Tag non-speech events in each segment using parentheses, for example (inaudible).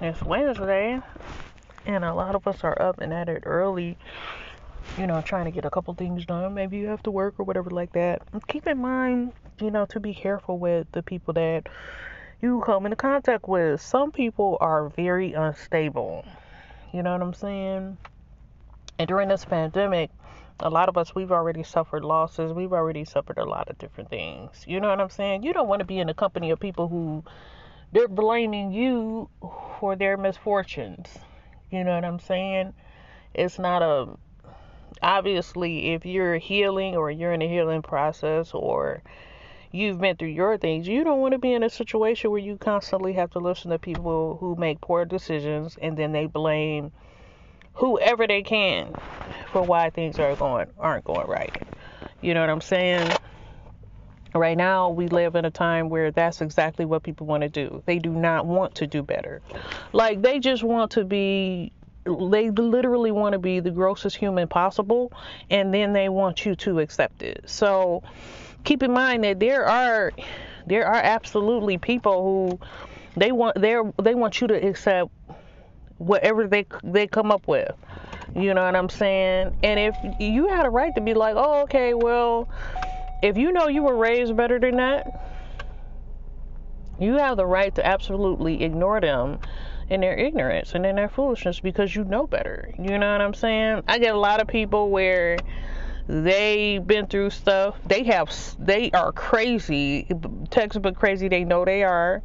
It's Wednesday, and a lot of us are up and at it early, you know, trying to get a couple things done. Maybe you have to work or whatever like that. Keep in mind, you know, to be careful with the people that you come into contact with. Some people are very unstable. You know what I'm saying? And during this pandemic, a lot of us, we've already suffered losses. We've already suffered a lot of different things. You know what I'm saying? You don't want to be in the company of people who they're blaming you for their misfortunes. You know what I'm saying? It's not a obviously if you're healing or you're in a healing process or you've been through your things, you don't want to be in a situation where you constantly have to listen to people who make poor decisions and then they blame whoever they can for why things are going aren't going right. You know what I'm saying? Right now, we live in a time where that's exactly what people want to do. They do not want to do better. Like, they just want to be, they literally want to be the grossest human possible, and then they want you to accept it. So, keep in mind that there are, there are absolutely people who they want, they they want you to accept whatever they they come up with. You know what I'm saying? And if you had a right to be like, oh, okay, well, if you know you were raised better than that, you have the right to absolutely ignore them in their ignorance and in their foolishness because you know better. You know what I'm saying? I get a lot of people where they've been through stuff. They have they are crazy, textbook crazy. They know they are.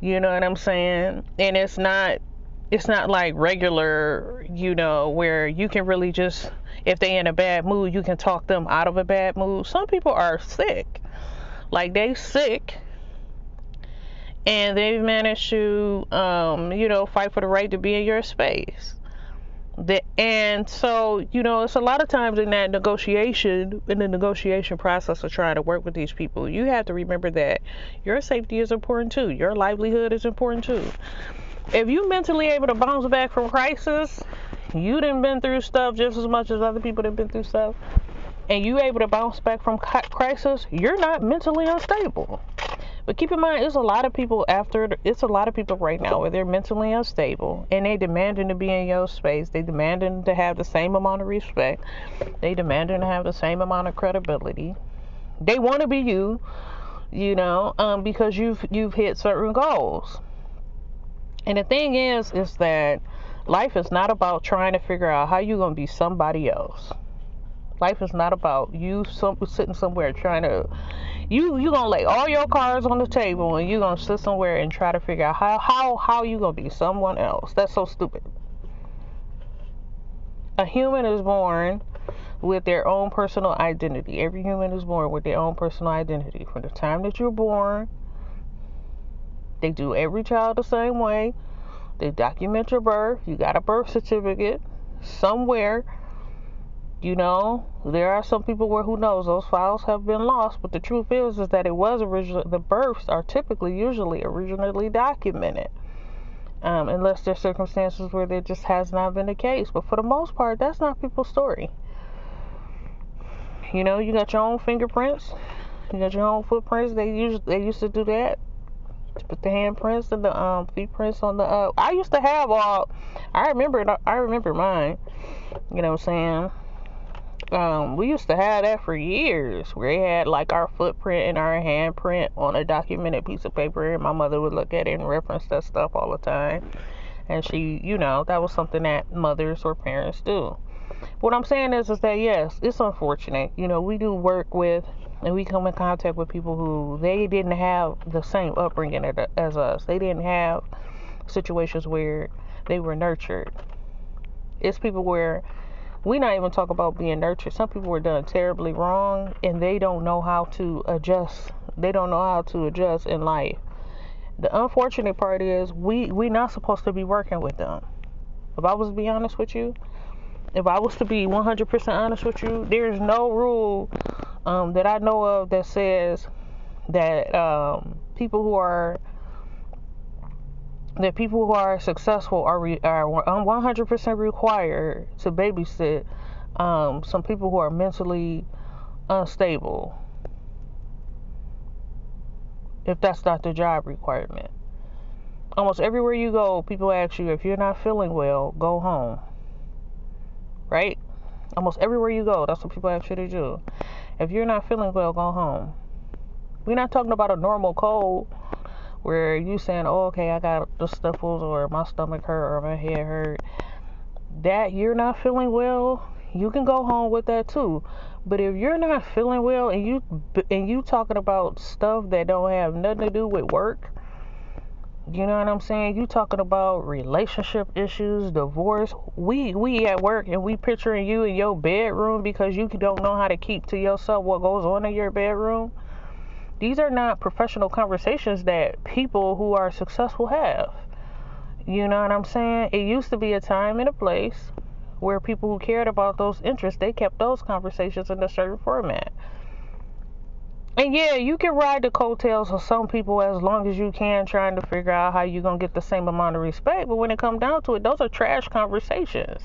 You know what I'm saying? And it's not it's not like regular, you know, where you can really just if they in a bad mood, you can talk them out of a bad mood. Some people are sick. Like they sick and they've managed to um, you know, fight for the right to be in your space. The, and so, you know, it's a lot of times in that negotiation, in the negotiation process of trying to work with these people, you have to remember that your safety is important too. Your livelihood is important too if you're mentally able to bounce back from crisis, you didn't been through stuff just as much as other people that been through stuff, and you able to bounce back from crisis, you're not mentally unstable. But keep in mind, it's a lot of people after it's a lot of people right now where they're mentally unstable and they demanding to be in your space. They demanding to have the same amount of respect. They demanding to have the same amount of credibility. They want to be you, you know, um, because you've you've hit certain goals. And the thing is, is that life is not about trying to figure out how you're going to be somebody else. Life is not about you some, sitting somewhere trying to you you gonna lay all your cards on the table and you're gonna sit somewhere and try to figure out how how how you gonna be someone else. That's so stupid. A human is born with their own personal identity. Every human is born with their own personal identity. From the time that you're born they do every child the same way. They document your birth. You got a birth certificate somewhere. You know, there are some people where who knows those files have been lost, but the truth is is that it was original. The births are typically, usually, originally documented, um, unless there's circumstances where there just has not been the case. But for the most part, that's not people's story. You know, you got your own fingerprints, you got your own footprints. They used they used to do that to put the handprints and the um feet prints on the uh I used to have all I remember I remember mine. You know what I'm saying? Um, we used to have that for years. We had like our footprint and our handprint on a documented piece of paper, and my mother would look at it and reference that stuff all the time. And she, you know, that was something that mothers or parents do. What I'm saying is, is that yes, it's unfortunate. You know, we do work with and we come in contact with people who they didn't have the same upbringing as us. They didn't have situations where they were nurtured. It's people where we not even talk about being nurtured. Some people were done terribly wrong and they don't know how to adjust. They don't know how to adjust in life. The unfortunate part is we we not supposed to be working with them. If I was to be honest with you, if I was to be 100% honest with you, there's no rule um, that I know of that says that um, people who are that people who are successful are re, are 100% required to babysit um, some people who are mentally unstable if that's not the job requirement. almost everywhere you go, people ask you if you're not feeling well, go home. Right? Almost everywhere you go, that's what people ask you to do. If you're not feeling well, go home. We're not talking about a normal cold where you saying, "Oh, okay, I got the sniffles or my stomach hurt or my head hurt." That you're not feeling well, you can go home with that too. But if you're not feeling well and you and you talking about stuff that don't have nothing to do with work, you know what I'm saying? You talking about relationship issues, divorce. We we at work and we picturing you in your bedroom because you don't know how to keep to yourself what goes on in your bedroom. These are not professional conversations that people who are successful have. You know what I'm saying? It used to be a time and a place where people who cared about those interests, they kept those conversations in a certain format. And yeah, you can ride the coattails of some people as long as you can, trying to figure out how you're gonna get the same amount of respect. But when it comes down to it, those are trash conversations.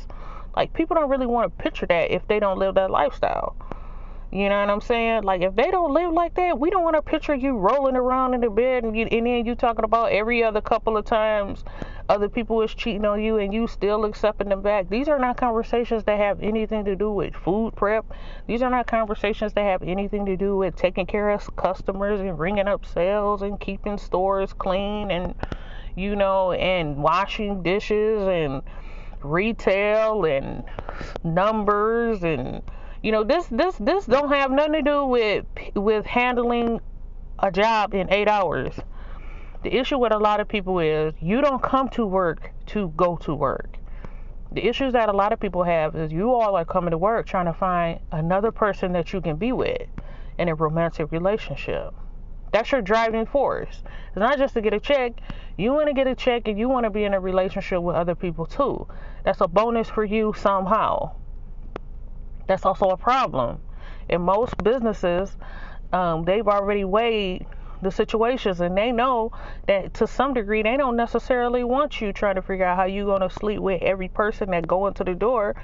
Like people don't really want to picture that if they don't live that lifestyle. You know what I'm saying? Like if they don't live like that, we don't want to picture you rolling around in the bed and, you, and then you talking about every other couple of times other people is cheating on you and you still accepting them back. These are not conversations that have anything to do with food prep. These are not conversations that have anything to do with taking care of customers and ringing up sales and keeping stores clean and you know and washing dishes and retail and numbers and you know this this this don't have nothing to do with with handling a job in 8 hours the issue with a lot of people is you don't come to work to go to work. The issues that a lot of people have is you all are coming to work trying to find another person that you can be with in a romantic relationship. That's your driving force. It's not just to get a check. You want to get a check and you want to be in a relationship with other people too. That's a bonus for you somehow. That's also a problem. In most businesses, um, they've already weighed the situations and they know that to some degree they don't necessarily want you trying to figure out how you're going to sleep with every person that go into the door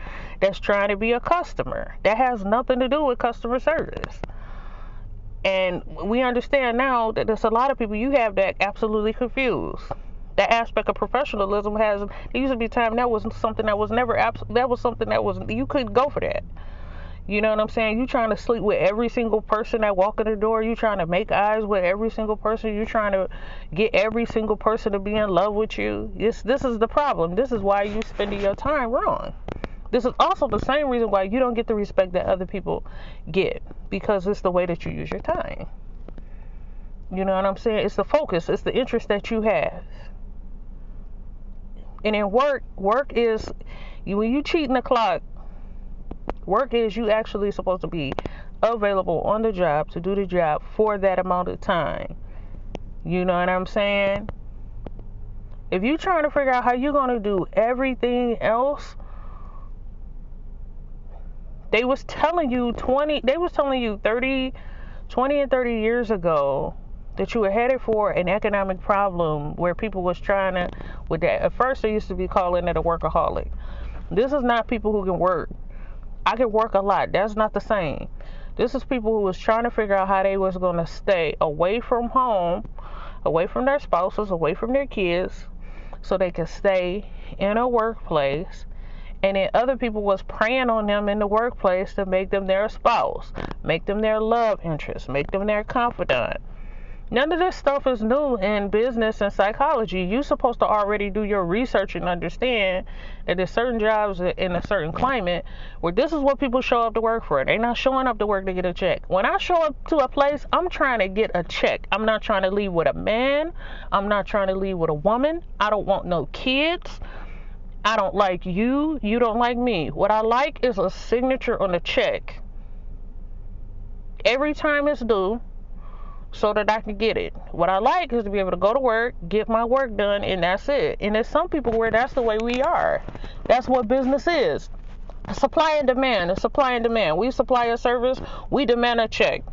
that's trying to be a customer. That has nothing to do with customer service. And we understand now that there's a lot of people you have that absolutely confused that aspect of professionalism has there used to be a time that was something that was never that was something that was you couldn't go for that you know what I'm saying? You trying to sleep with every single person that walk in the door. You trying to make eyes with every single person. You trying to get every single person to be in love with you. This this is the problem. This is why you spending your time wrong. This is also the same reason why you don't get the respect that other people get because it's the way that you use your time. You know what I'm saying? It's the focus. It's the interest that you have. And in work, work is when you cheating the clock Work is you actually supposed to be available on the job to do the job for that amount of time. You know what I'm saying? If you're trying to figure out how you're to do everything else, they was telling you 20 they was telling you 30 20 and 30 years ago that you were headed for an economic problem where people was trying to with that at first they used to be calling it a workaholic this is not people who can work I can work a lot. That's not the same. This is people who was trying to figure out how they was going to stay away from home, away from their spouses, away from their kids, so they could stay in a workplace. And then other people was preying on them in the workplace to make them their spouse, make them their love interest, make them their confidant. None of this stuff is new in business and psychology. You're supposed to already do your research and understand that there's certain jobs in a certain climate where this is what people show up to work for. They're not showing up to work to get a check. When I show up to a place, I'm trying to get a check. I'm not trying to leave with a man. I'm not trying to leave with a woman. I don't want no kids. I don't like you. You don't like me. What I like is a signature on a check. Every time it's due so that I can get it. What I like is to be able to go to work, get my work done, and that's it. And there's some people where that's the way we are. That's what business is. Supply and demand. It's supply and demand. We supply a service, we demand a check.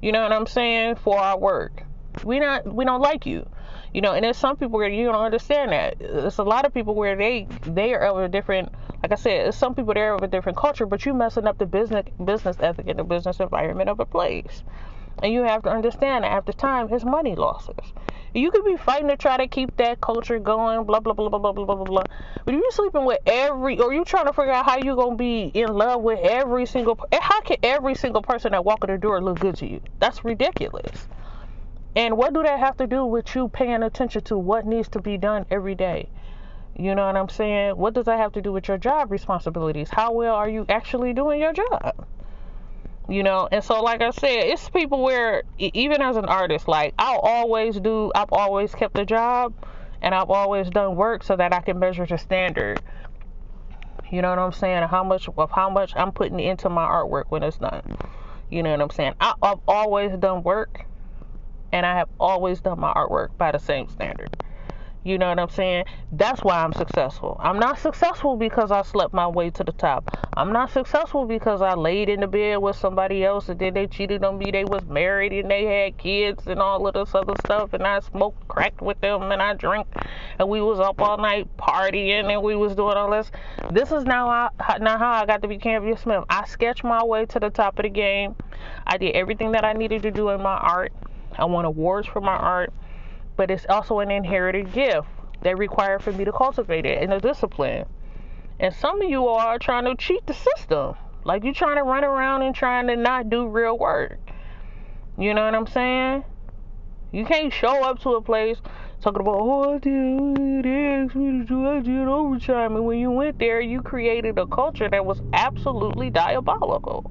You know what I'm saying? For our work. We not we don't like you. You know, and there's some people where you don't understand that. There's a lot of people where they they are of a different like I said, some people there of a different culture, but you messing up the business business ethic and the business environment of a place. And you have to understand after time, it's money losses. You could be fighting to try to keep that culture going, blah blah blah blah blah blah blah blah. But you're sleeping with every, or you trying to figure out how you're gonna be in love with every single. How can every single person that walk in the door look good to you? That's ridiculous. And what do that have to do with you paying attention to what needs to be done every day? You know what I'm saying? What does that have to do with your job responsibilities? How well are you actually doing your job? You know, and so like I said, it's people where even as an artist, like I'll always do, I've always kept a job and I've always done work so that I can measure the standard. You know what I'm saying? How much of how much I'm putting into my artwork when it's done. You know what I'm saying? I, I've always done work and I have always done my artwork by the same standard. You know what I'm saying? That's why I'm successful. I'm not successful because I slept my way to the top. I'm not successful because I laid in the bed with somebody else and then they cheated on me. They was married and they had kids and all of this other stuff and I smoked crack with them and I drank and we was up all night partying and we was doing all this. This is now how, now how I got to be Cambria Smith. I sketched my way to the top of the game. I did everything that I needed to do in my art. I won awards for my art but it's also an inherited gift that required for me to cultivate it in a discipline. And some of you are trying to cheat the system. Like you're trying to run around and trying to not do real work. You know what I'm saying? You can't show up to a place talking about, oh, I did, oh, to do, I did overtime. And when you went there, you created a culture that was absolutely diabolical.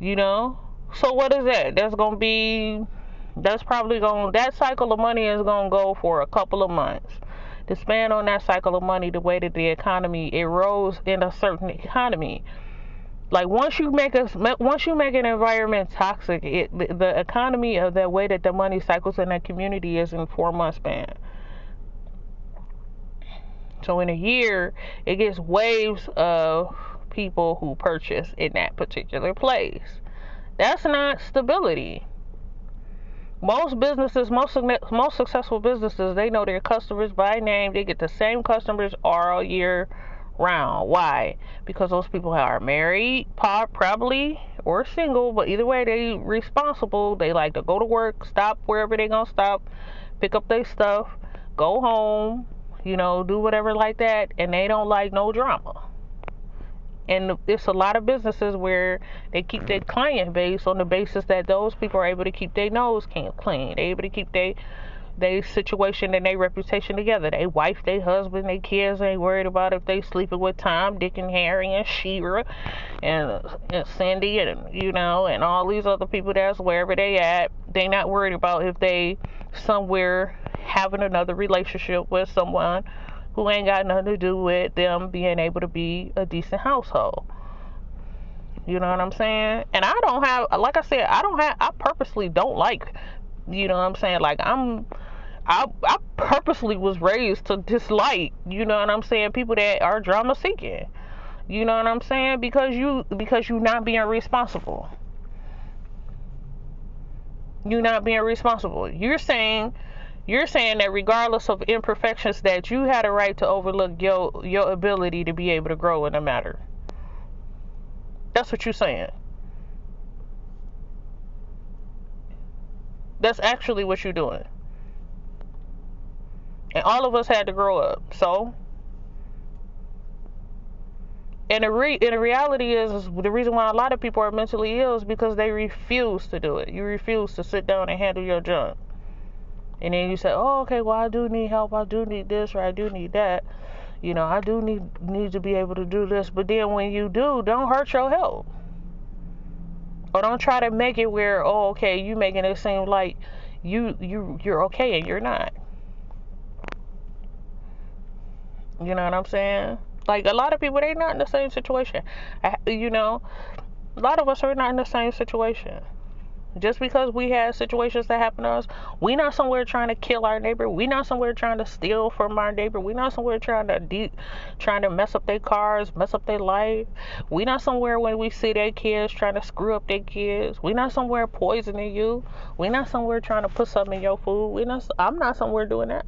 You know? So what is that? That's to be that's probably going that cycle of money is going to go for a couple of months. To span on that cycle of money the way that the economy erodes in a certain economy. Like once you make a once you make an environment toxic it the, the economy of the way that the money cycles in that community is in four month span. So in a year it gets waves of people who purchase in that particular place. That's not stability most businesses, most most successful businesses, they know their customers by name. They get the same customers all year round. Why? Because those people are married, probably, or single. But either way, they responsible. They like to go to work, stop wherever they gonna stop, pick up their stuff, go home. You know, do whatever like that, and they don't like no drama and it's a lot of businesses where they keep their mm-hmm. client base on the basis that those people are able to keep their nose clean. They're able to keep their their situation and their reputation together. They wife, their husband, their kids ain't worried about if they sleeping with Tom, Dick, and Harry, and Shira, and, and Cindy, and you know, and all these other people that's wherever they at. They not worried about if they somewhere having another relationship with someone who ain't got nothing to do with them being able to be a decent household. You know what I'm saying? And I don't have, like I said, I don't have, I purposely don't like, you know what I'm saying? Like I'm, I, I purposely was raised to dislike, you know what I'm saying? People that are drama seeking. You know what I'm saying? Because you, because you not being responsible. You not being responsible. You're saying you're saying that regardless of imperfections that you had a right to overlook your your ability to be able to grow in a matter. That's what you're saying. That's actually what you're doing. And all of us had to grow up so. And the, re- and the reality is, is the reason why a lot of people are mentally ill is because they refuse to do it. You refuse to sit down and handle your junk and then you say, "Oh, okay, well, I do need help. I do need this, or I do need that. You know, I do need need to be able to do this." But then when you do, don't hurt your health, or don't try to make it where, oh, okay, you making it seem like you you you're okay and you're not. You know what I'm saying? Like a lot of people, they're not in the same situation. You know, a lot of us are not in the same situation. Just because we had situations that happen to us, we not somewhere trying to kill our neighbor. We not somewhere trying to steal from our neighbor. We not somewhere trying to de- trying to mess up their cars, mess up their life. We not somewhere when we see their kids trying to screw up their kids. We not somewhere poisoning you. We not somewhere trying to put something in your food. We not. I'm not somewhere doing that.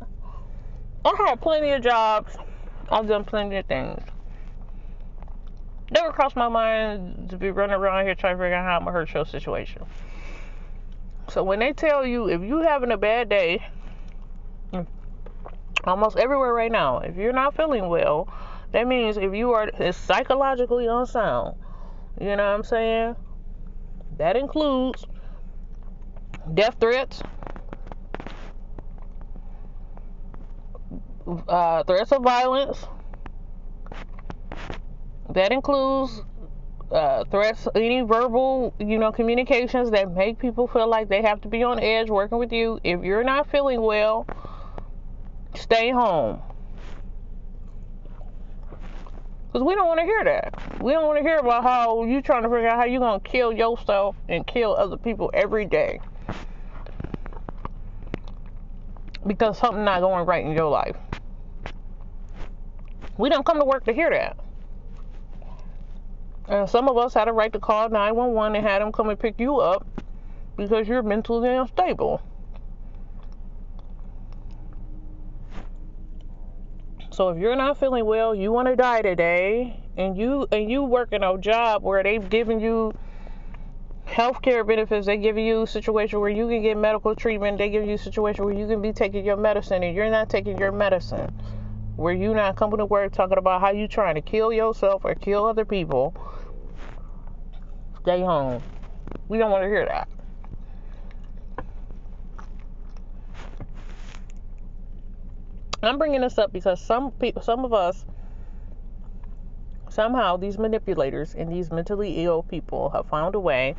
I had plenty of jobs. I've done plenty of things. Never crossed my mind to be running around here trying to figure out how I'm gonna hurt your situation. So when they tell you if you're having a bad day, almost everywhere right now, if you're not feeling well, that means if you are psychologically unsound, you know what I'm saying? That includes death threats, uh, threats of violence. That includes uh, threats, any verbal, you know, communications that make people feel like they have to be on edge working with you. If you're not feeling well, stay home. Because we don't want to hear that. We don't want to hear about how you trying to figure out how you're going to kill yourself and kill other people every day. Because something not going right in your life. We don't come to work to hear that. And some of us had a right to call 911 and had them come and pick you up because you're mentally unstable. So if you're not feeling well, you want to die today, and you and you working a job where they've given you health care benefits, they give you a situation where you can get medical treatment, they give you a situation where you can be taking your medicine and you're not taking your medicine. Where you're not coming to work talking about how you trying to kill yourself or kill other people. Stay home. We don't want to hear that. I'm bringing this up because some people, some of us, somehow these manipulators and these mentally ill people have found a way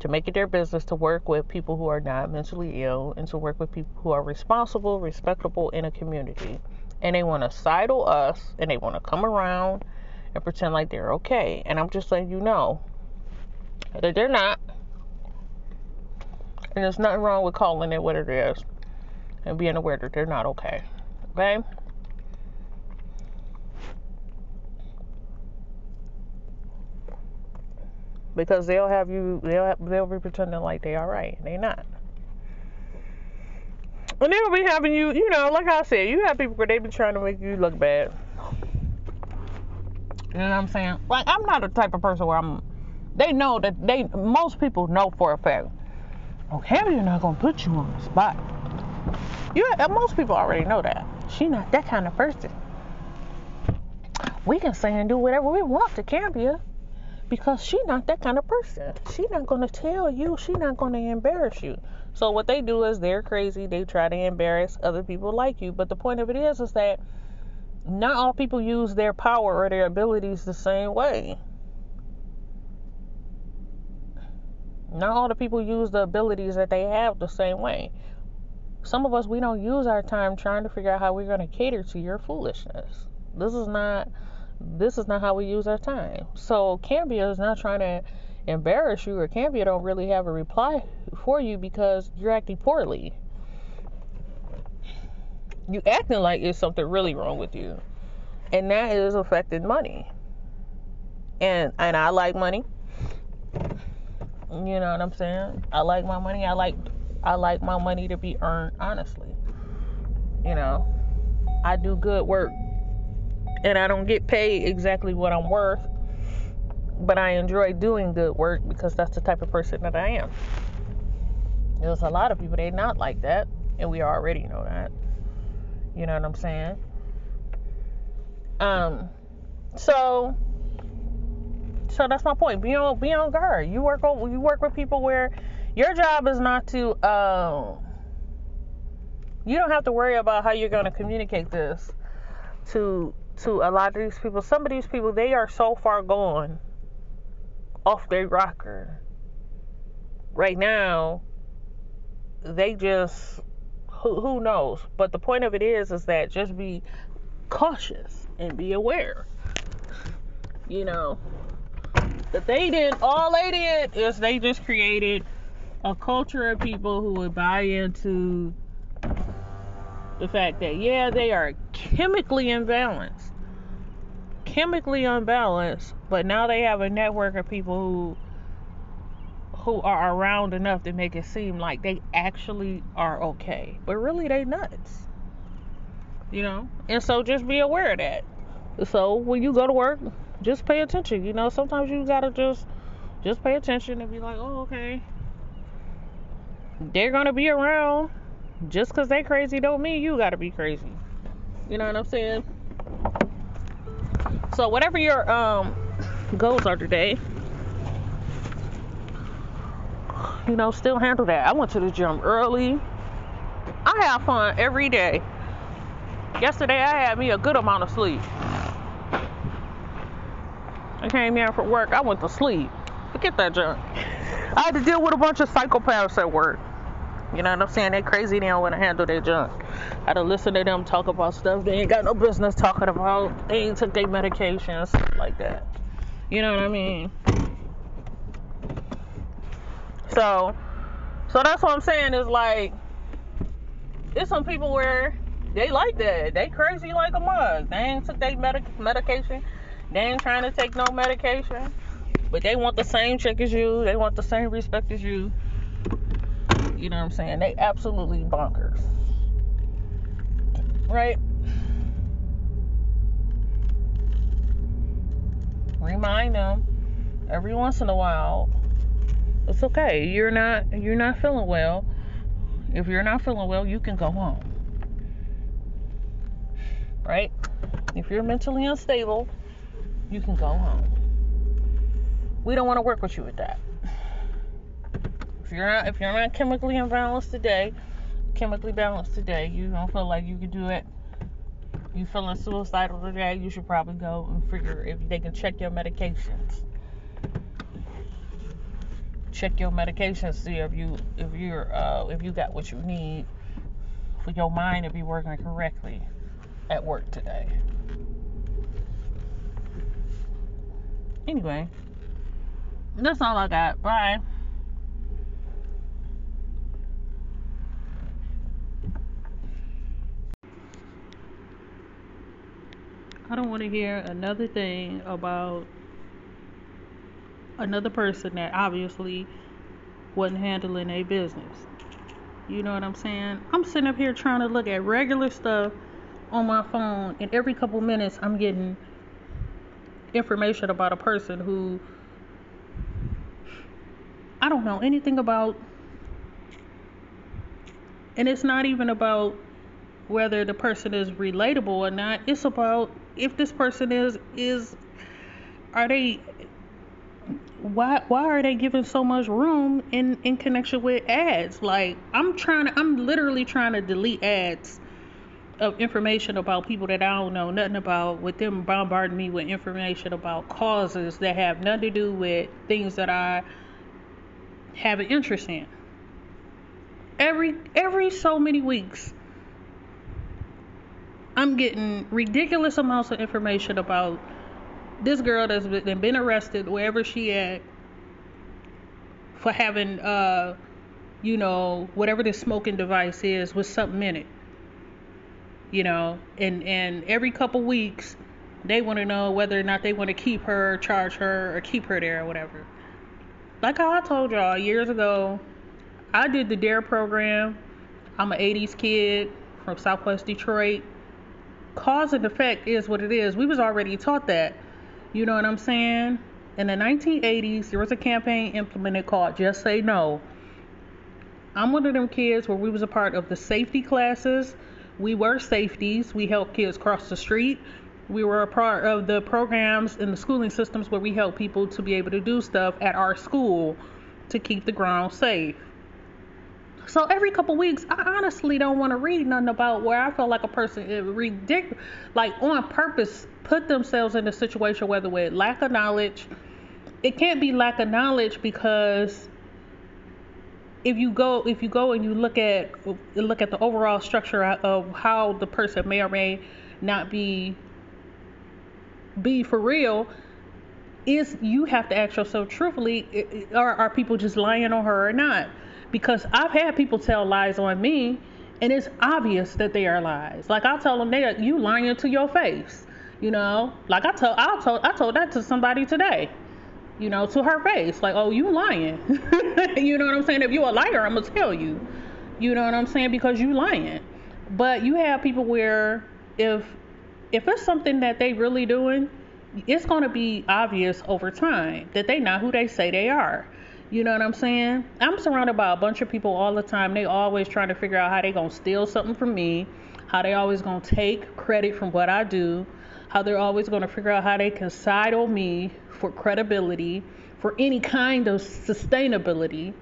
to make it their business to work with people who are not mentally ill and to work with people who are responsible, respectable in a community. And they want to sidle us and they want to come around and pretend like they're okay. And I'm just letting you know that they're not. And there's nothing wrong with calling it what it is and being aware that they're not okay. Okay? Because they'll have you, they'll have, they'll be pretending like they are right. They not. And they'll be having you, you know, like I said, you have people where they be trying to make you look bad. You know what I'm saying? Like I'm not the type of person where I'm. They know that they most people know for a fact. Okay, you're not gonna put you on the spot. You, uh, most people already know that. She not that kind of person. We can say and do whatever we want to Cambia because she not that kind of person. She not gonna tell you. She not gonna embarrass you. So what they do is they're crazy. They try to embarrass other people like you. But the point of it is, is that not all people use their power or their abilities the same way. Not all the people use the abilities that they have the same way. Some of us, we don't use our time trying to figure out how we're going to cater to your foolishness. This is not. This is not how we use our time. So Cambia is not trying to embarrass you, or Cambia don't really have a reply for you because you're acting poorly. You acting like there's something really wrong with you, and that is affecting money. And and I like money. You know what I'm saying? I like my money. I like I like my money to be earned honestly. You know, I do good work and I don't get paid exactly what I'm worth, but I enjoy doing good work because that's the type of person that I am. There's a lot of people they're not like that, and we already know that. You know what I'm saying? Um, so so that's my point. Be on be on guard. You work on you work with people where your job is not to, um, you don't have to worry about how you're going to communicate this to to a lot of these people. Some of these people, they are so far gone off their rocker. Right now, they just who, who knows. But the point of it is, is that just be cautious and be aware. You know, that they did all they did is they just created a culture of people who would buy into the fact that yeah they are chemically imbalanced. Chemically unbalanced but now they have a network of people who who are around enough to make it seem like they actually are okay. But really they nuts. You know? And so just be aware of that. So when you go to work just pay attention you know sometimes you gotta just just pay attention and be like oh okay they're gonna be around. Just because they crazy don't mean you gotta be crazy. You know what I'm saying? So whatever your um goals are today, you know, still handle that. I went to the gym early. I have fun every day. Yesterday I had me a good amount of sleep. I came in from work, I went to sleep. Forget that junk. I had to deal with a bunch of psychopaths at work. You know what I'm saying? They crazy, they don't want to handle their junk. I had to listen to them talk about stuff they ain't got no business talking about. They ain't took their medications, like that. You know what I mean? So, so that's what I'm saying is like, there's some people where they like that. They crazy like a mug. They ain't took their medic- medication. They ain't trying to take no medication. But they want the same check as you. They want the same respect as you. You know what I'm saying? They absolutely bonkers. Right? Remind them every once in a while. It's okay. You're not you're not feeling well. If you're not feeling well, you can go home. Right? If you're mentally unstable, you can go home. We don't want to work with you with that if you're not if you're not chemically imbalanced today, chemically balanced today, you don't feel like you can do it. You feeling suicidal today, you should probably go and figure if they can check your medications. Check your medications, see if you if you're uh, if you got what you need for your mind to be working correctly at work today. Anyway, that's all I got. Bye. I don't want to hear another thing about another person that obviously wasn't handling a business. You know what I'm saying? I'm sitting up here trying to look at regular stuff on my phone, and every couple minutes I'm getting information about a person who I don't know anything about. And it's not even about whether the person is relatable or not. It's about if this person is is are they why why are they giving so much room in in connection with ads like i'm trying to i'm literally trying to delete ads of information about people that i don't know nothing about with them bombarding me with information about causes that have nothing to do with things that i have an interest in. Every every so many weeks I'm getting ridiculous amounts of information about this girl that's been, been arrested wherever she at for having uh you know whatever this smoking device is with something in it you know and and every couple weeks they want to know whether or not they want to keep her charge her or keep her there or whatever like i told y'all years ago i did the dare program i'm an 80s kid from southwest detroit cause and effect is what it is. We was already taught that. You know what I'm saying? In the 1980s, there was a campaign implemented called Just Say No. I'm one of them kids where we was a part of the safety classes. We were safeties. We helped kids cross the street. We were a part of the programs in the schooling systems where we help people to be able to do stuff at our school to keep the ground safe. So every couple weeks, I honestly don't want to read nothing about where I feel like a person eh, is ridiculous, like on purpose, put themselves in a situation whether with lack of knowledge. It can't be lack of knowledge because if you go if you go and you look at look at the overall structure of how the person may or may not be be for real is you have to ask yourself truthfully are, are people just lying on her or not because I've had people tell lies on me, and it's obvious that they are lies. Like I tell them, they are, you lying to your face. You know, like I told I told I told that to somebody today. You know, to her face, like, oh, you lying. (laughs) you know what I'm saying? If you're a liar, I'm gonna tell you. You know what I'm saying? Because you lying. But you have people where if if it's something that they really doing, it's gonna be obvious over time that they not who they say they are You know what I'm saying? I'm surrounded by a bunch of people all the time. They always trying to figure out how they gonna steal something from me, how they always gonna take credit from what I do, how they're always gonna figure out how they can side on me for credibility, for any kind of sustainability,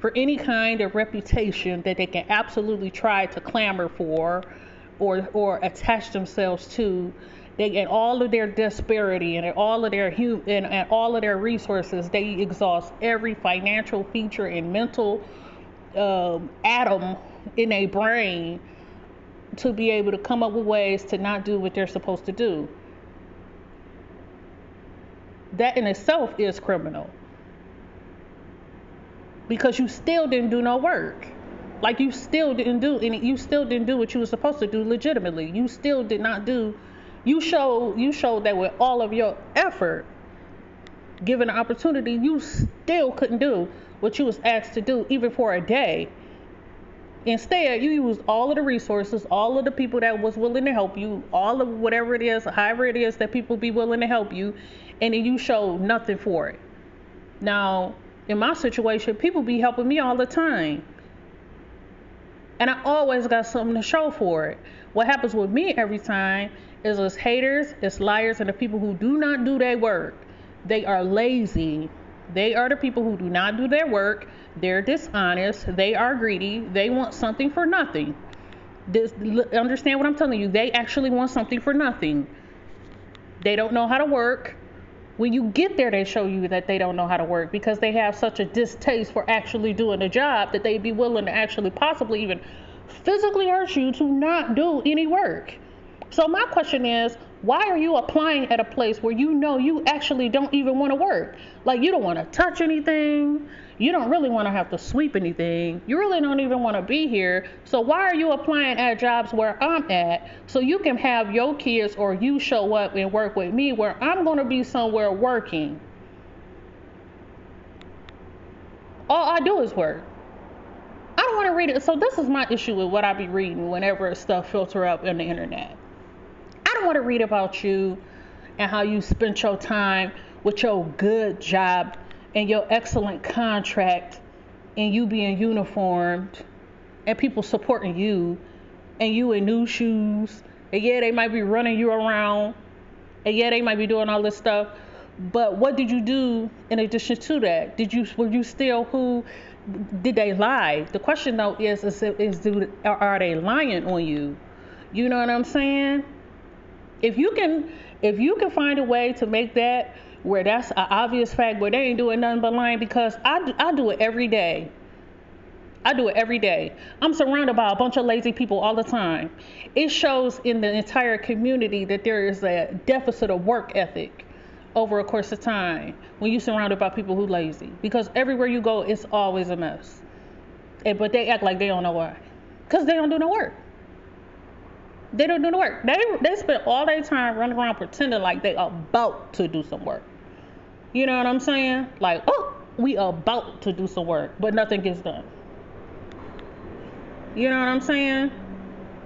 for any kind of reputation that they can absolutely try to clamor for or or attach themselves to they and all of their disparity and all of their hum, and, and all of their resources, they exhaust every financial feature and mental um, atom in a brain to be able to come up with ways to not do what they're supposed to do. That in itself is criminal. Because you still didn't do no work. Like you still didn't do any you still didn't do what you were supposed to do legitimately. You still did not do you showed you showed that with all of your effort, given an opportunity, you still couldn't do what you was asked to do, even for a day. Instead, you used all of the resources, all of the people that was willing to help you, all of whatever it is, however it is that people be willing to help you, and then you show nothing for it. Now, in my situation, people be helping me all the time. And I always got something to show for it. What happens with me every time is it's haters, it's liars, and the people who do not do their work. They are lazy. They are the people who do not do their work. They're dishonest. They are greedy. They want something for nothing. This, understand what I'm telling you? They actually want something for nothing. They don't know how to work. When you get there, they show you that they don't know how to work because they have such a distaste for actually doing the job that they'd be willing to actually possibly even physically hurt you to not do any work. So my question is, why are you applying at a place where you know you actually don't even want to work? Like you don't want to touch anything. You don't really want to have to sweep anything. You really don't even want to be here. So why are you applying at jobs where I'm at so you can have your kids or you show up and work with me where I'm going to be somewhere working? All I do is work. I don't want to read it. So this is my issue with what I be reading whenever stuff filter up in the internet don't want to read about you and how you spent your time with your good job and your excellent contract and you being uniformed and people supporting you and you in new shoes. And yeah they might be running you around. And yeah they might be doing all this stuff. But what did you do in addition to that? Did you were you still who did they lie? The question though is is, is do, are they lying on you? You know what i'm saying if you can if you can find a way to make that where that's an obvious fact where they ain't doing nothing but lying because I, I do it every day. I do it every day. I'm surrounded by a bunch of lazy people all the time. It shows in the entire community that there is a deficit of work ethic over a course of time when you're surrounded by people who lazy because everywhere you go it's always a mess. And, but they act like they don't know why because they don't do no work. They don't do the work. They they spend all their time running around pretending like they are about to do some work. You know what I'm saying? Like, oh, we are about to do some work, but nothing gets done. You know what I'm saying?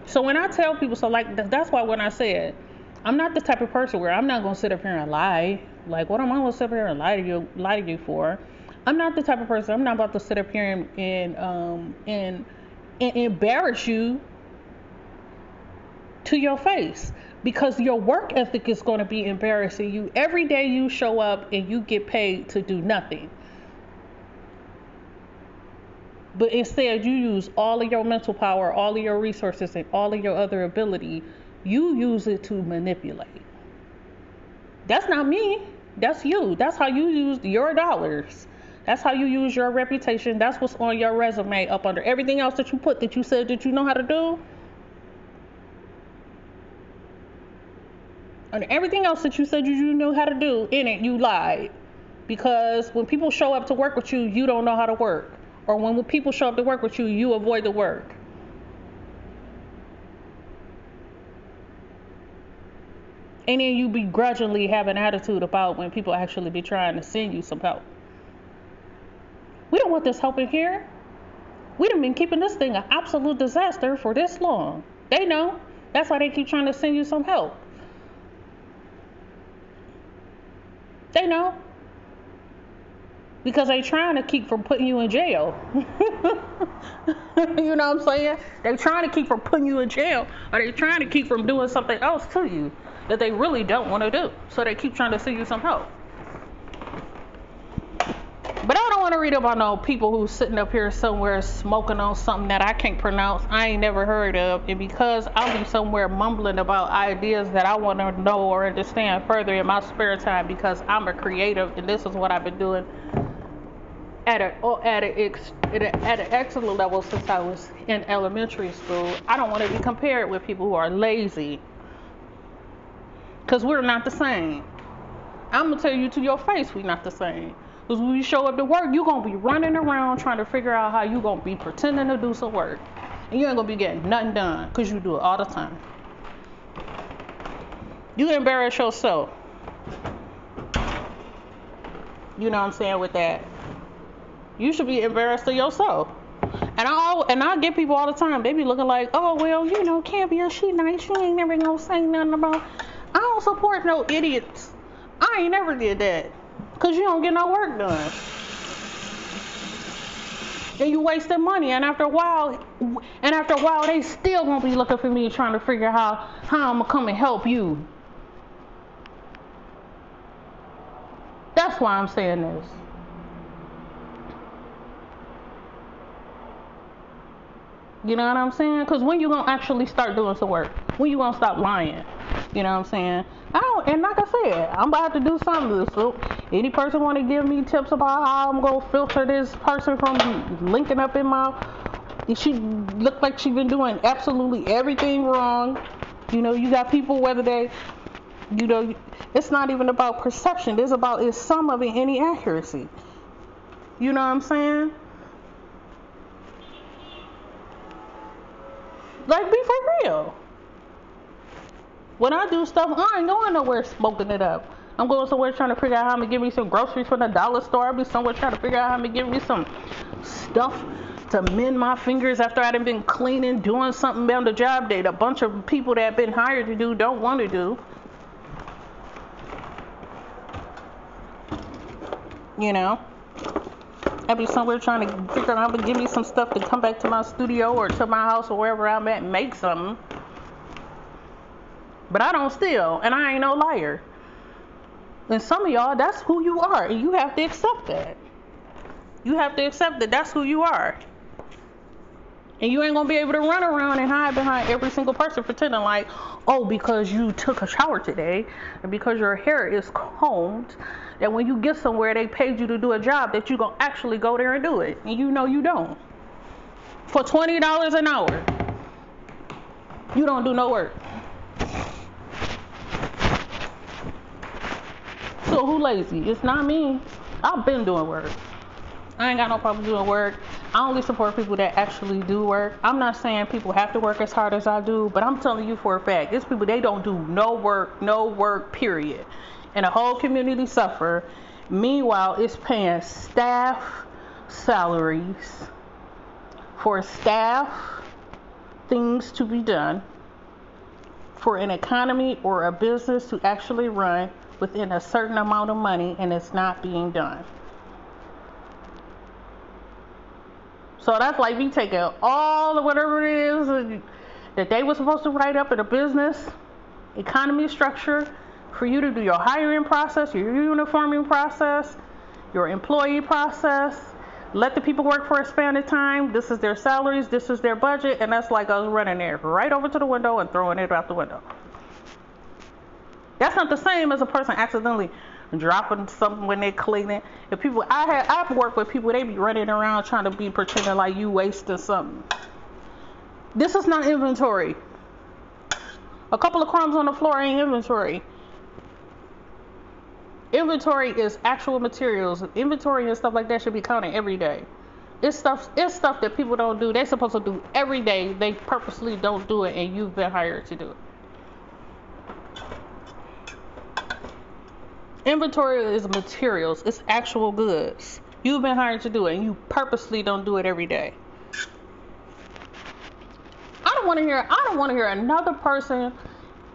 So when I tell people, so like that's why when I said I'm not the type of person where I'm not gonna sit up here and lie. Like, what am I gonna sit up here and lie to you, lie to you for? I'm not the type of person. I'm not about to sit up here and and um and, and embarrass you to your face because your work ethic is going to be embarrassing you. Every day you show up and you get paid to do nothing. But instead you use all of your mental power all of your resources and all of your other ability. You use it to manipulate. That's not me. That's you. That's how you use your dollars. That's how you use your reputation. That's what's on your resume up under everything else that you put that you said that you know how to do and everything else that you said you knew how to do in it, you lied. Because when people show up to work with you, you don't know how to work. Or when people show up to work with you, you avoid the work. And then you begrudgingly have an attitude about when people actually be trying to send you some help. We don't want this help in here. We have been keeping this thing an absolute disaster for this long. They know. That's why they keep trying to send you some help. They know. because they trying to keep from putting you in jail. (laughs) you know what I'm saying? They trying to keep from putting you in jail, or they trying to keep from doing something else to you that they really don't want to do. So they keep trying to send you some help. But I don't want to read about no people who's sitting up here somewhere smoking on something that I can't pronounce, I ain't never heard of, and because I'll be somewhere mumbling about ideas that I want to know or understand further in my spare time because I'm a creative and this is what I've been doing at a oh, at a, at an excellent level since I was in elementary school. I don't want to be compared with people who are lazy because we're not the same. I'm gonna tell you to your face, we're not the same. Because when you show up to work, you're going to be running around trying to figure out how you're going to be pretending to do some work. And you ain't going to be getting nothing done because you do it all the time. You embarrass yourself. You know what I'm saying with that? You should be embarrassed of yourself. And I and I get people all the time. They be looking like, oh well, you know, Caviar, she nice. She ain't never gonna say nothing about. I don't support no idiots. I ain't never did that. Cause you don't get no work done. And you wasting money. And after a while, and after a while, they still gonna be looking for me trying to figure out how, how I'm gonna come and help you. That's why I'm saying this. You know what I'm saying? Because when you gonna actually start doing some work? When you gonna stop lying? You know what I'm saying? I don't, and like I said, I'm about to do something. So any person want to give me tips about how I'm gonna filter this person from linking up in my? She looked like she been doing absolutely everything wrong. You know, you got people whether they, you know, it's not even about perception. It's about is some of it any accuracy. You know what I'm saying? Like be for real. When I do stuff, I ain't going nowhere smoking it up. I'm going somewhere trying to figure out how I'm gonna give me some groceries from the dollar store. I'll be somewhere trying to figure out how I'm gonna give me some stuff to mend my fingers after I've been cleaning, doing something on the job that a bunch of people that have been hired to do don't want to do. You know? I'll be somewhere trying to figure out how to give me some stuff to come back to my studio or to my house or wherever I'm at and make something. But I don't steal, and I ain't no liar. And some of y'all, that's who you are, and you have to accept that. You have to accept that that's who you are. And you ain't gonna be able to run around and hide behind every single person pretending like, oh, because you took a shower today and because your hair is combed, that when you get somewhere they paid you to do a job that you gonna actually go there and do it. And you know you don't. For twenty dollars an hour. You don't do no work. So who lazy? It's not me. I've been doing work. I ain't got no problem doing work. I only support people that actually do work. I'm not saying people have to work as hard as I do, but I'm telling you for a fact, these people they don't do no work, no work, period. And the whole community suffer. Meanwhile, it's paying staff salaries for staff things to be done for an economy or a business to actually run within a certain amount of money and it's not being done. So that's like me taking all of whatever it is that they were supposed to write up in a business economy structure for you to do your hiring process, your uniforming process, your employee process. Let the people work for a span of time. This is their salaries, this is their budget, and that's like us running there right over to the window and throwing it out the window. That's not the same as a person accidentally dropping something when they're cleaning. If people, I have, I've worked with people, they be running around trying to be pretending like you wasting something. This is not inventory. A couple of crumbs on the floor ain't inventory. Inventory is actual materials. Inventory and stuff like that should be counted every day. It's stuff. It's stuff that people don't do. They're supposed to do every day. They purposely don't do it, and you've been hired to do it. Inventory is materials, it's actual goods. You've been hired to do it, and you purposely don't do it every day. I don't want to hear. I don't want to hear another person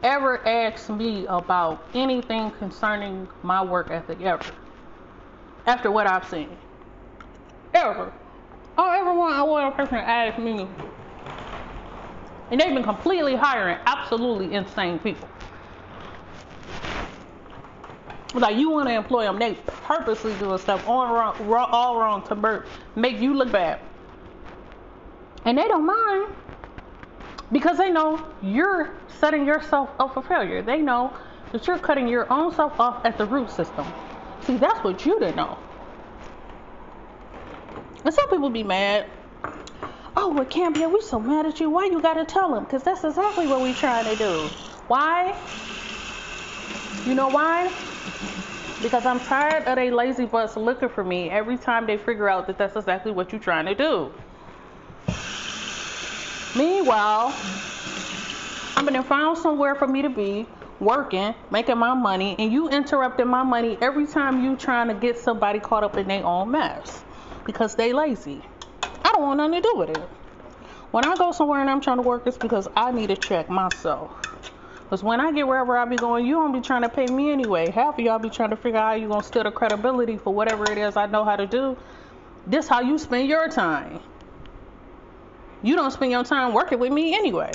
ever ask me about anything concerning my work ethic ever. After what I've seen. ever. I don't ever want a person to ask me. And they've been completely hiring absolutely insane people. Like you want to employ them, they purposely doing stuff all wrong, all wrong to make you look bad, and they don't mind because they know you're setting yourself up for failure. They know that you're cutting your own self off at the root system. See, that's what you didn't know. And some people be mad. Oh, well, Cambia, we so mad at you. Why you gotta tell them? Because that's exactly what we trying to do. Why? You know why? Because I'm tired of they lazy butts looking for me every time they figure out that that's exactly what you're trying to do. Meanwhile, I'm gonna find somewhere for me to be working, making my money, and you interrupting my money every time you trying to get somebody caught up in their own mess because they lazy. I don't want nothing to do with it. When I go somewhere and I'm trying to work, it's because I need to check myself. Because when I get wherever I be going, you don't be trying to pay me anyway. Half of y'all be trying to figure out how you gonna steal the credibility for whatever it is I know how to do. This how you spend your time. You don't spend your time working with me anyway.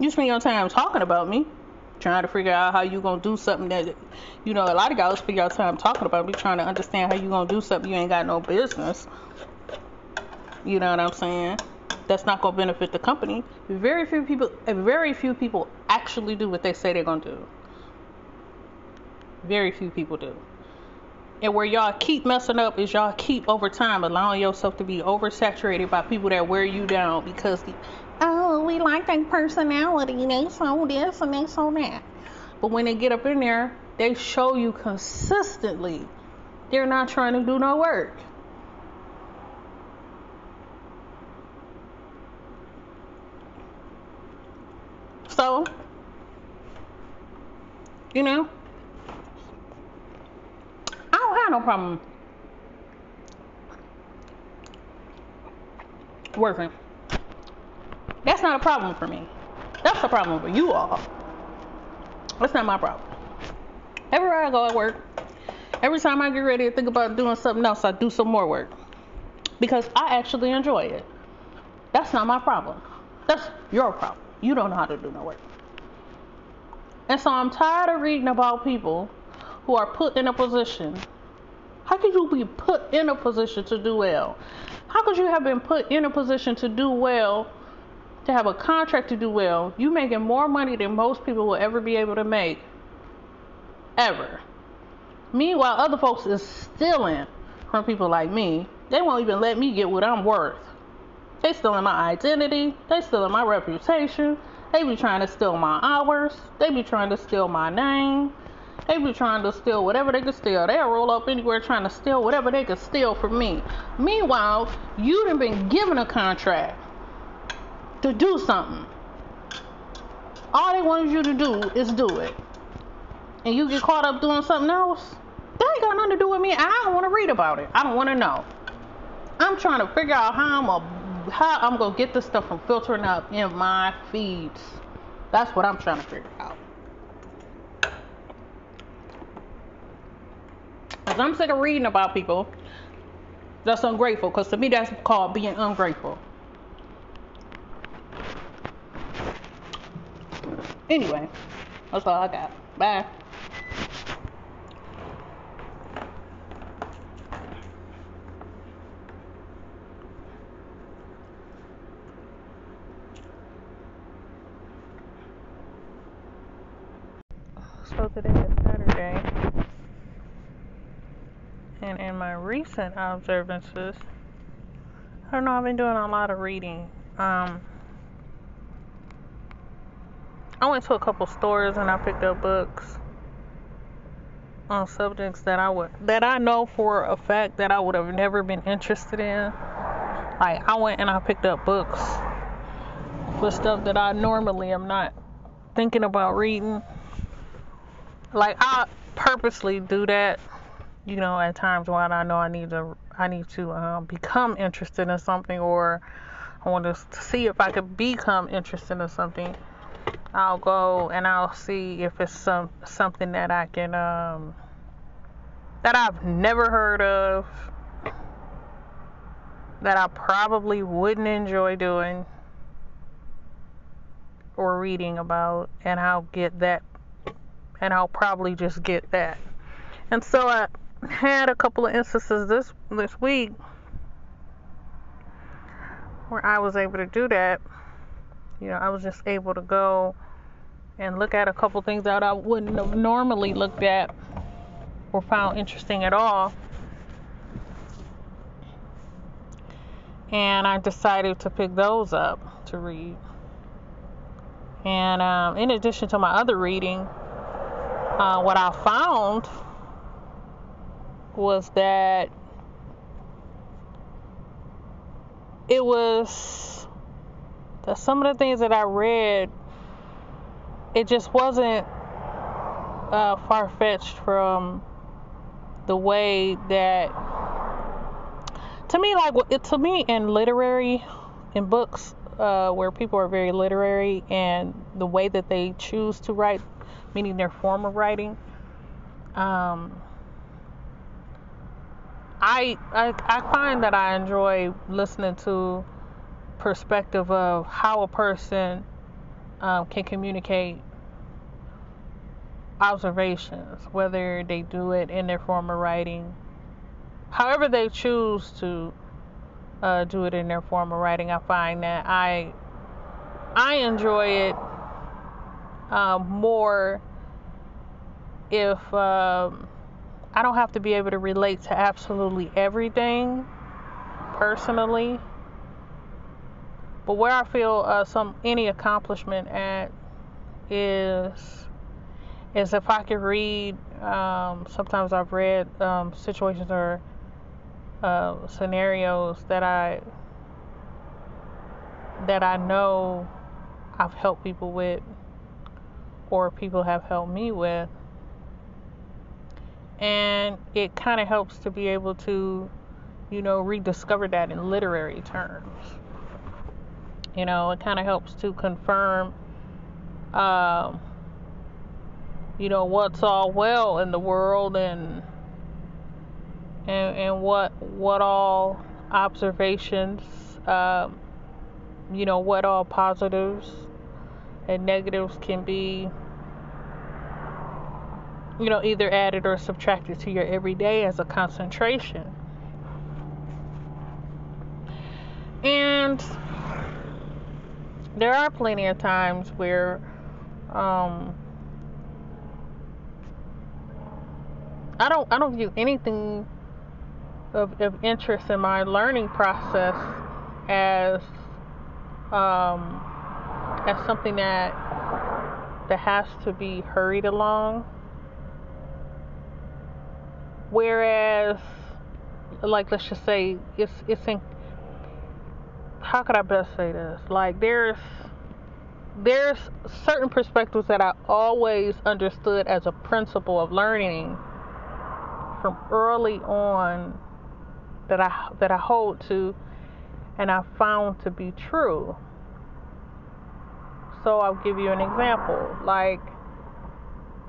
You spend your time talking about me, trying to figure out how you gonna do something that, you know, a lot of guys spend your time talking about me, trying to understand how you gonna do something you ain't got no business. You know what I'm saying? That's not gonna benefit the company. Very few people, very few people actually do what they say they're gonna do. Very few people do. And where y'all keep messing up is y'all keep over time allowing yourself to be oversaturated by people that wear you down because the oh, we like their personality. They so this and they so that. But when they get up in there, they show you consistently they're not trying to do no work. So, you know, I don't have no problem working. That's not a problem for me. That's a problem for you all. That's not my problem. Everywhere I go at work, every time I get ready to think about doing something else, I do some more work. Because I actually enjoy it. That's not my problem. That's your problem. You don't know how to do no work. And so I'm tired of reading about people who are put in a position. How could you be put in a position to do well? How could you have been put in a position to do well to have a contract to do well, you making more money than most people will ever be able to make. Ever. Meanwhile, other folks is stealing from people like me. They won't even let me get what I'm worth. They stealing my identity. They stealing my reputation. They be trying to steal my hours. They be trying to steal my name. They be trying to steal whatever they can steal. They'll roll up anywhere trying to steal whatever they can steal from me. Meanwhile, you done been given a contract to do something. All they wanted you to do is do it. And you get caught up doing something else, that ain't got nothing to do with me. I don't want to read about it. I don't want to know. I'm trying to figure out how I'm a, how I'm gonna get this stuff from filtering up in my feeds. That's what I'm trying to figure out. Cause I'm sick of reading about people that's ungrateful. Cause to me, that's called being ungrateful. Anyway, that's all I got. Bye. So today is Saturday, and in my recent observances, I don't know, I've been doing a lot of reading. Um, I went to a couple stores and I picked up books on subjects that I would that I know for a fact that I would have never been interested in. Like I went and I picked up books for stuff that I normally am not thinking about reading. Like I purposely do that, you know, at times when I know I need to I need to um, become interested in something or I want to see if I could become interested in something. I'll go and I'll see if it's some something that I can um, that I've never heard of, that I probably wouldn't enjoy doing or reading about, and I'll get that, and I'll probably just get that. And so I had a couple of instances this this week where I was able to do that. You know, I was just able to go and look at a couple things that I wouldn't have normally looked at or found interesting at all. And I decided to pick those up to read. And um, in addition to my other reading, uh, what I found was that it was that some of the things that I read, it just wasn't uh, far fetched from the way that to me like it to me in literary in books uh, where people are very literary and the way that they choose to write meaning their form of writing um, I, I I find that I enjoy listening to perspective of how a person um, can communicate observations, whether they do it in their form of writing, however they choose to uh, do it in their form of writing. I find that I I enjoy it um, more if um, I don't have to be able to relate to absolutely everything personally. But where I feel uh, some any accomplishment at is is if I could read. Um, sometimes I've read um, situations or uh, scenarios that I that I know I've helped people with, or people have helped me with, and it kind of helps to be able to, you know, rediscover that in literary terms. You know, it kind of helps to confirm. Um, you know what's all well in the world and and, and what what all observations um, you know what all positives and negatives can be you know either added or subtracted to your everyday as a concentration. And there are plenty of times where um, I don't I don't view anything of, of interest in my learning process as um, as something that that has to be hurried along. Whereas, like let's just say it's it's in how could I best say this? Like there's there's certain perspectives that I always understood as a principle of learning from early on that I that I hold to and I found to be true. So I'll give you an example. Like,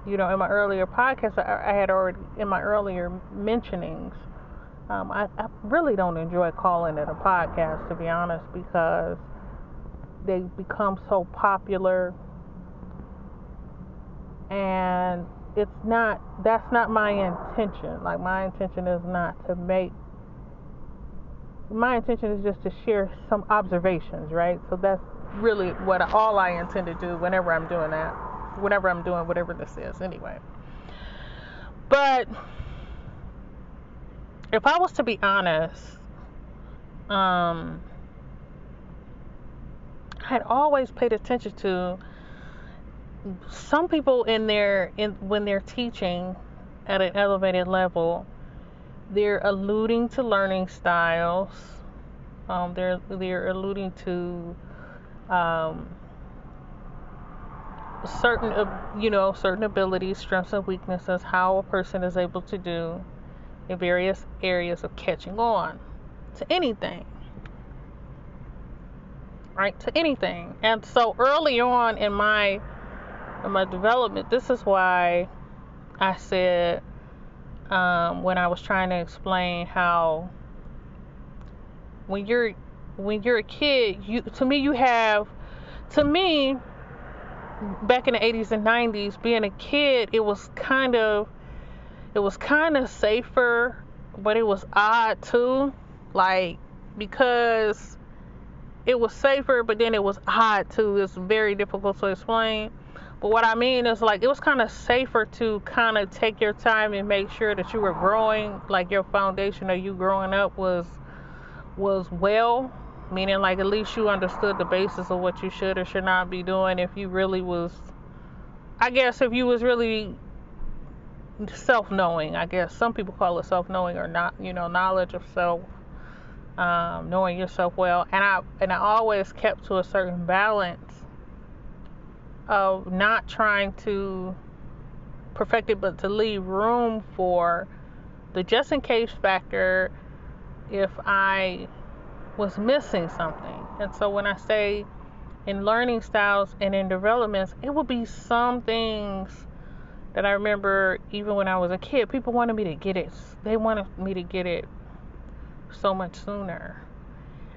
you know, in my earlier podcast, I, I had already in my earlier mentionings. Um, I, I really don't enjoy calling it a podcast, to be honest, because they become so popular and it's not that's not my intention like my intention is not to make my intention is just to share some observations right so that's really what all i intend to do whenever i'm doing that whenever i'm doing whatever this is anyway but if i was to be honest um i had always paid attention to some people in their in when they're teaching at an elevated level, they're alluding to learning styles. Um, they're they're alluding to um, certain you know certain abilities, strengths and weaknesses, how a person is able to do in various areas of catching on to anything. Right to anything, and so early on in my in my development, this is why I said um, when I was trying to explain how when you're when you're a kid, you to me you have to me back in the 80s and 90s being a kid it was kind of it was kind of safer but it was odd too like because it was safer but then it was odd too. It's very difficult to explain. But what i mean is like it was kind of safer to kind of take your time and make sure that you were growing like your foundation of you growing up was was well meaning like at least you understood the basis of what you should or should not be doing if you really was i guess if you was really self-knowing. I guess some people call it self-knowing or not you know knowledge of self um, knowing yourself well. And i and i always kept to a certain balance of not trying to perfect it but to leave room for the just in case factor. If i was missing something. And so when I say in learning styles and in developments, it will be some things that I remember even when I was a kid, people wanted me to get it. They wanted me to get it so much sooner.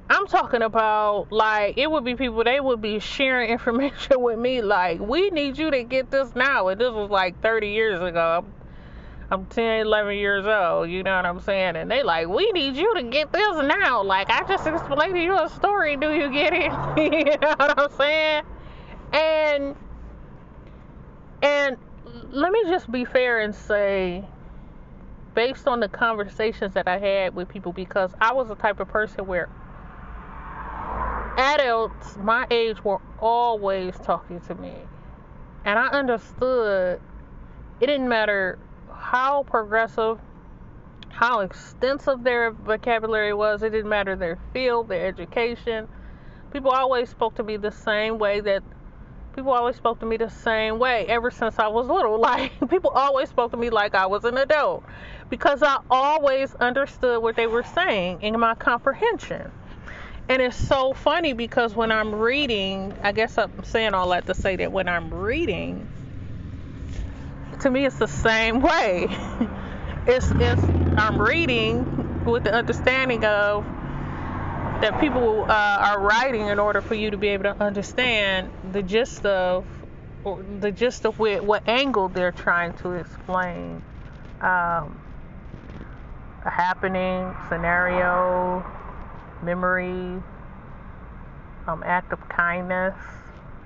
I'm talking about like it would be people they would be sharing (laughs) information with me like we need you to get this now and this was like 30 years ago. I'm 10, 11 years old, you know what I'm saying? And they like, we need you to get this now. Like, I just explained to you a story. Do you get it? (laughs) you know what I'm saying? And, and let me just be fair and say, based on the conversations that I had with people, because I was the type of person where adults my age were always talking to me. And I understood it didn't matter how progressive, how extensive their vocabulary was. It didn't matter their field, their education. People always spoke to me the same way that people always spoke to me the same way ever since I was little. (laughs) Like people always spoke to me like I was an adult because I always understood what they were saying in my comprehension. And it's so funny because when I'm reading, I guess I'm saying all that to say that when I'm reading, to me it's the same way. it's it's I'm reading with the understanding of that people uh, are writing in order for you to be able to understand the gist of the gist of what, what angle they're trying to explain um, a happening, scenario, memory, um, act of kindness,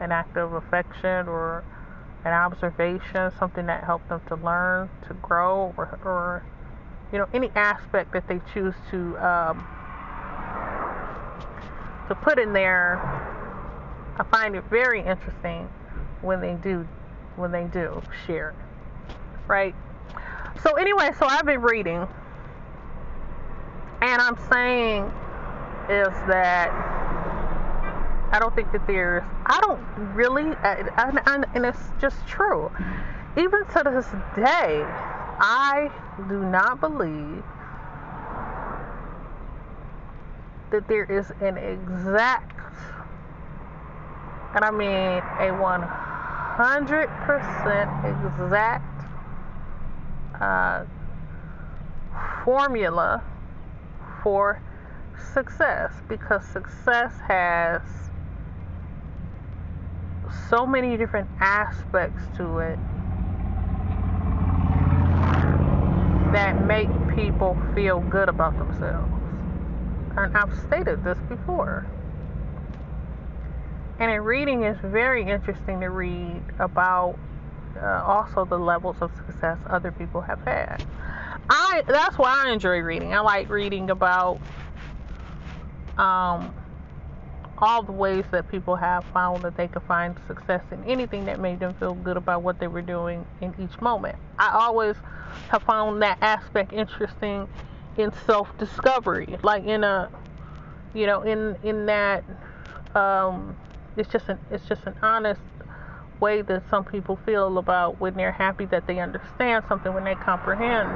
an act of affection, or an observation, something that helped them to learn, to grow, or, or you know, any aspect that they choose to um, to put in there. I find it very interesting when they do when they do share, right? So anyway, so I've been reading, and I'm saying is that I don't think that there's, I don't really, and, and, and it's just true. Even to this day, I do not believe that there is an exact, and I mean a 100% exact uh, formula for success because success has so many different aspects to it that make people feel good about themselves. And I've stated this before. And in reading, it's very interesting to read about uh, also the levels of success other people have had. I that's why I enjoy reading. I like reading about um, all the ways that people have found that they could find success in anything that made them feel good about what they were doing in each moment. I always have found that aspect interesting in self-discovery, like in a, you know, in in that, um, it's just an it's just an honest way that some people feel about when they're happy that they understand something, when they comprehend,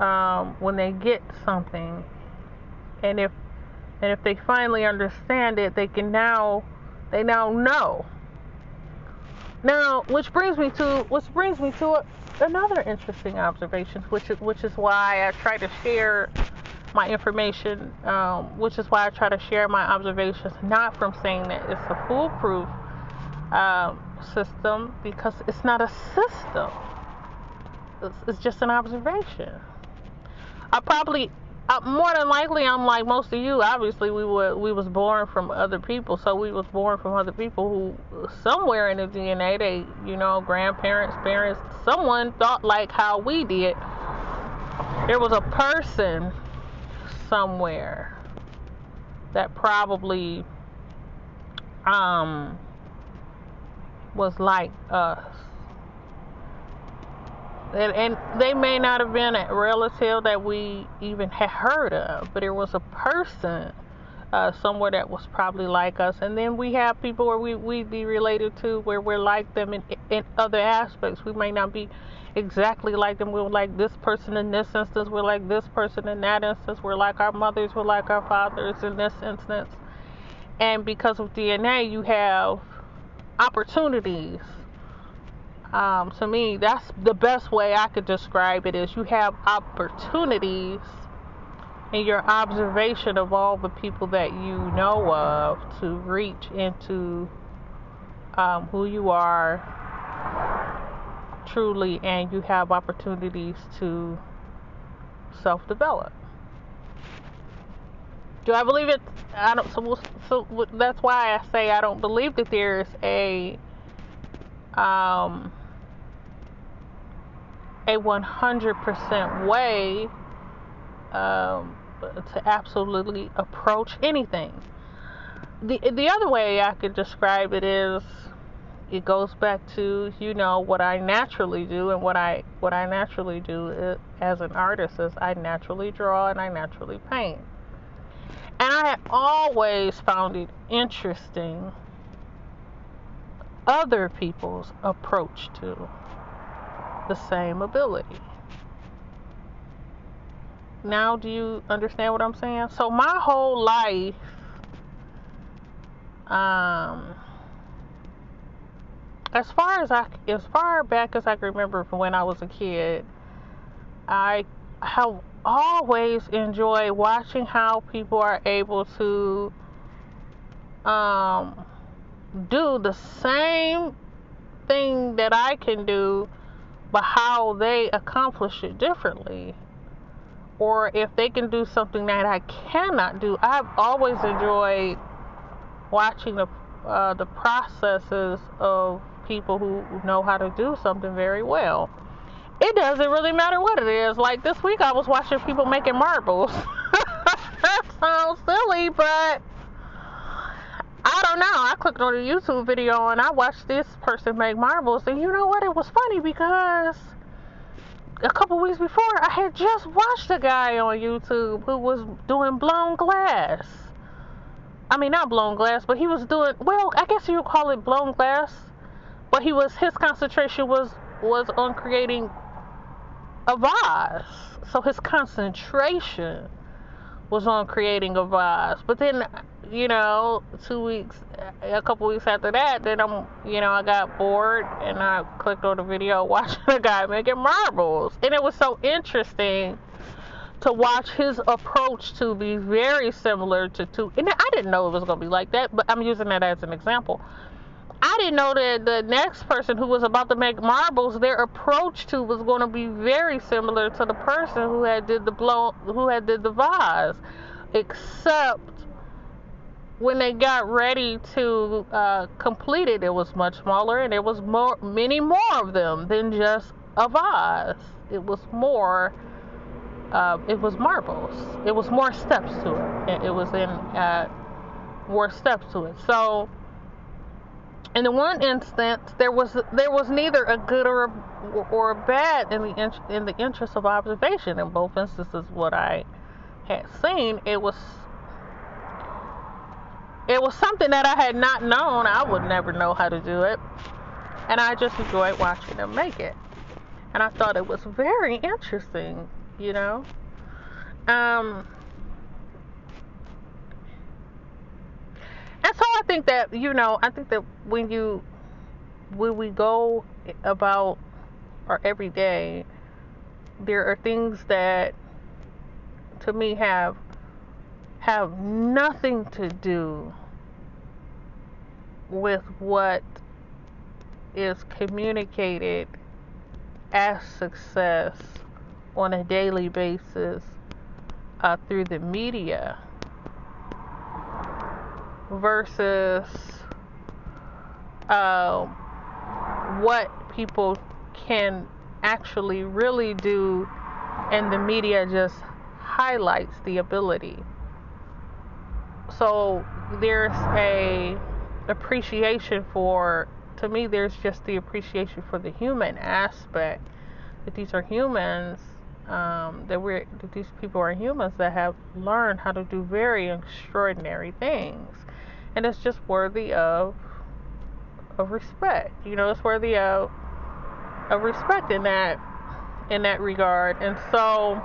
um, when they get something, and if and if they finally understand it, they can now they now know Now, which brings me to which brings me to another interesting observation, which is which is why I try to share my information, um, which is why I try to share my observations, not from saying that it's a foolproof um, system, because it's not a system. It's, it's just an observation. I probably uh, more than likely I'm like most of you. Obviously, we were we was born from other people, so we was born from other people who somewhere in the DNA, they you know grandparents, parents, someone thought like how we did. There was a person somewhere that probably um was like us and, and they may not have been a relative that we even had heard of, but it was a person uh, somewhere that was probably like us. And then we have people where we we'd be related to where we're like them in, in other aspects. We may not be exactly like them. We're like this person in this instance. We're like this person in that instance. We're like our mothers. We're like our fathers in this instance. And because of DNA, you have opportunities um, to me, that's the best way I could describe it is you have opportunities in your observation of all the people that you know of to reach into um, who you are truly, and you have opportunities to self develop. Do I believe it? I don't. So, so that's why I say I don't believe that there's a um, a 100% way um, to absolutely approach anything. The the other way I could describe it is it goes back to you know what I naturally do and what I what I naturally do is, as an artist is I naturally draw and I naturally paint. And I have always found it interesting other people's approach to the same ability. Now, do you understand what I'm saying? So, my whole life, um, as far as I, as far back as I can remember from when I was a kid, I have always enjoyed watching how people are able to um, do the same thing that I can do but how they accomplish it differently or if they can do something that I cannot do. I've always enjoyed watching the uh, the processes of people who know how to do something very well. It doesn't really matter what it is. Like this week, I was watching people making marbles. (laughs) that sounds silly, but I don't know. I clicked on a YouTube video and I watched this person make marbles, and you know what? It was funny because a couple weeks before, I had just watched a guy on YouTube who was doing blown glass. I mean, not blown glass, but he was doing well. I guess you would call it blown glass, but he was his concentration was was on creating a vase. So his concentration was on creating a vase. But then you know, two weeks, a couple weeks after that, then I'm, you know, I got bored and I clicked on the video (laughs) watching a guy making marbles. And it was so interesting to watch his approach to be very similar to two. And I didn't know it was going to be like that, but I'm using that as an example. I didn't know that the next person who was about to make marbles, their approach to was going to be very similar to the person who had did the blow, who had did the vase, except when they got ready to uh, complete it, it was much smaller, and there was more, many more of them than just a vase. It was more. Uh, it was marbles. It was more steps to it. It was in uh, more steps to it. So, in the one instance, there was there was neither a good or a, or a bad in the in the interest of observation. In both instances, what I had seen, it was it was something that I had not known. I would never know how to do it. And I just enjoyed watching them make it. And I thought it was very interesting, you know. Um, and so I think that, you know, I think that when you when we go about our everyday, there are things that to me have have nothing to do with what is communicated as success on a daily basis uh, through the media versus uh, what people can actually really do, and the media just highlights the ability. So there's a appreciation for to me there's just the appreciation for the human aspect that these are humans um, that we're that these people are humans that have learned how to do very extraordinary things and it's just worthy of of respect you know it's worthy of of respect in that in that regard. And so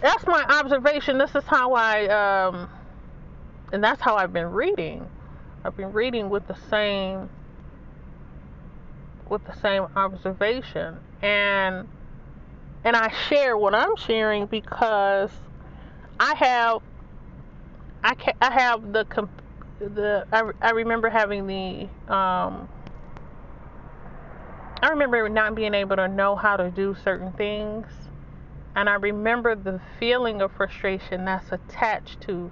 that's my observation. This is how I um, and that's how I've been reading. I've been reading with the same with the same observation. And and I share what I'm sharing because I have I I have the the I, I remember having the um I remember not being able to know how to do certain things and I remember the feeling of frustration that's attached to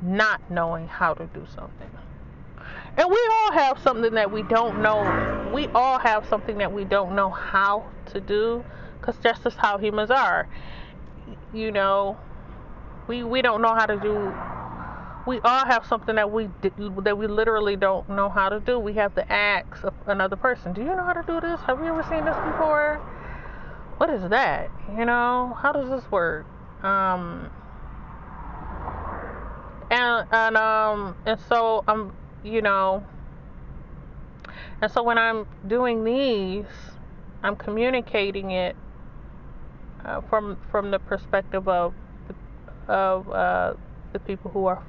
not knowing how to do something. And we all have something that we don't know. We all have something that we don't know how to do because that's just how humans are. You know, we we don't know how to do. We all have something that we that we literally don't know how to do. We have to ask another person, "Do you know how to do this? Have you ever seen this before? What is that? You know, how does this work?" Um, and and um and so I'm you know and so when I'm doing these I'm communicating it uh, from from the perspective of of uh, the people who are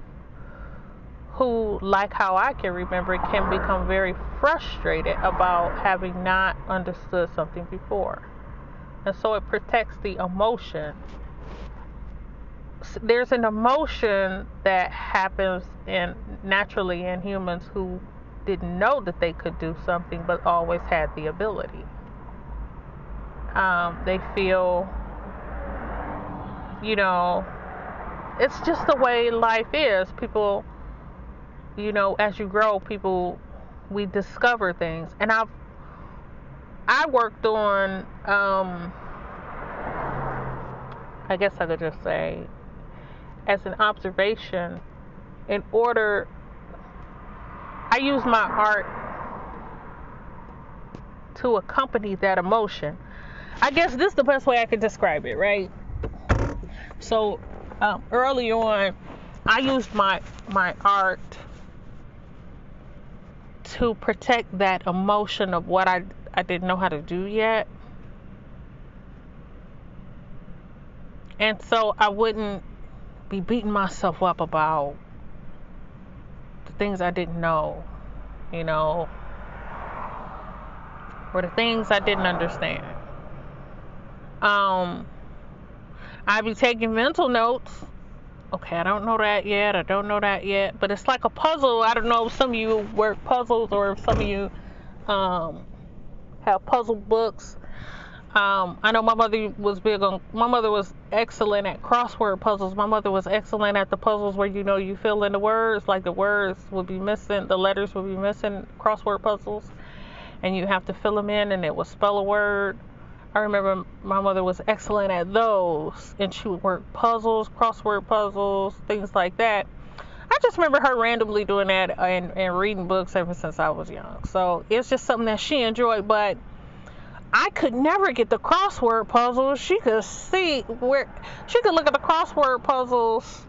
who like how I can remember can become very frustrated about having not understood something before and so it protects the emotion there's an emotion that happens in naturally in humans who didn't know that they could do something but always had the ability. Um, they feel, you know, it's just the way life is. People, you know, as you grow, people, we discover things. And I've, I worked on, um, I guess I could just say, as an observation in order I use my art to accompany that emotion. I guess this is the best way I could describe it, right? So um, early on, I used my my art to protect that emotion of what I I didn't know how to do yet. And so I wouldn't be beating myself up about the things I didn't know, you know, or the things I didn't understand. Um, I'd be taking mental notes. Okay, I don't know that yet. I don't know that yet. But it's like a puzzle. I don't know if some of you work puzzles or if some of you um, have puzzle books. Um, I know my mother was big on. My mother was excellent at crossword puzzles. My mother was excellent at the puzzles where you know you fill in the words, like the words would be missing, the letters would be missing. Crossword puzzles, and you have to fill them in, and it will spell a word. I remember my mother was excellent at those, and she would work puzzles, crossword puzzles, things like that. I just remember her randomly doing that and, and reading books ever since I was young. So it's just something that she enjoyed, but I could never get the crossword puzzles. She could see where she could look at the crossword puzzles,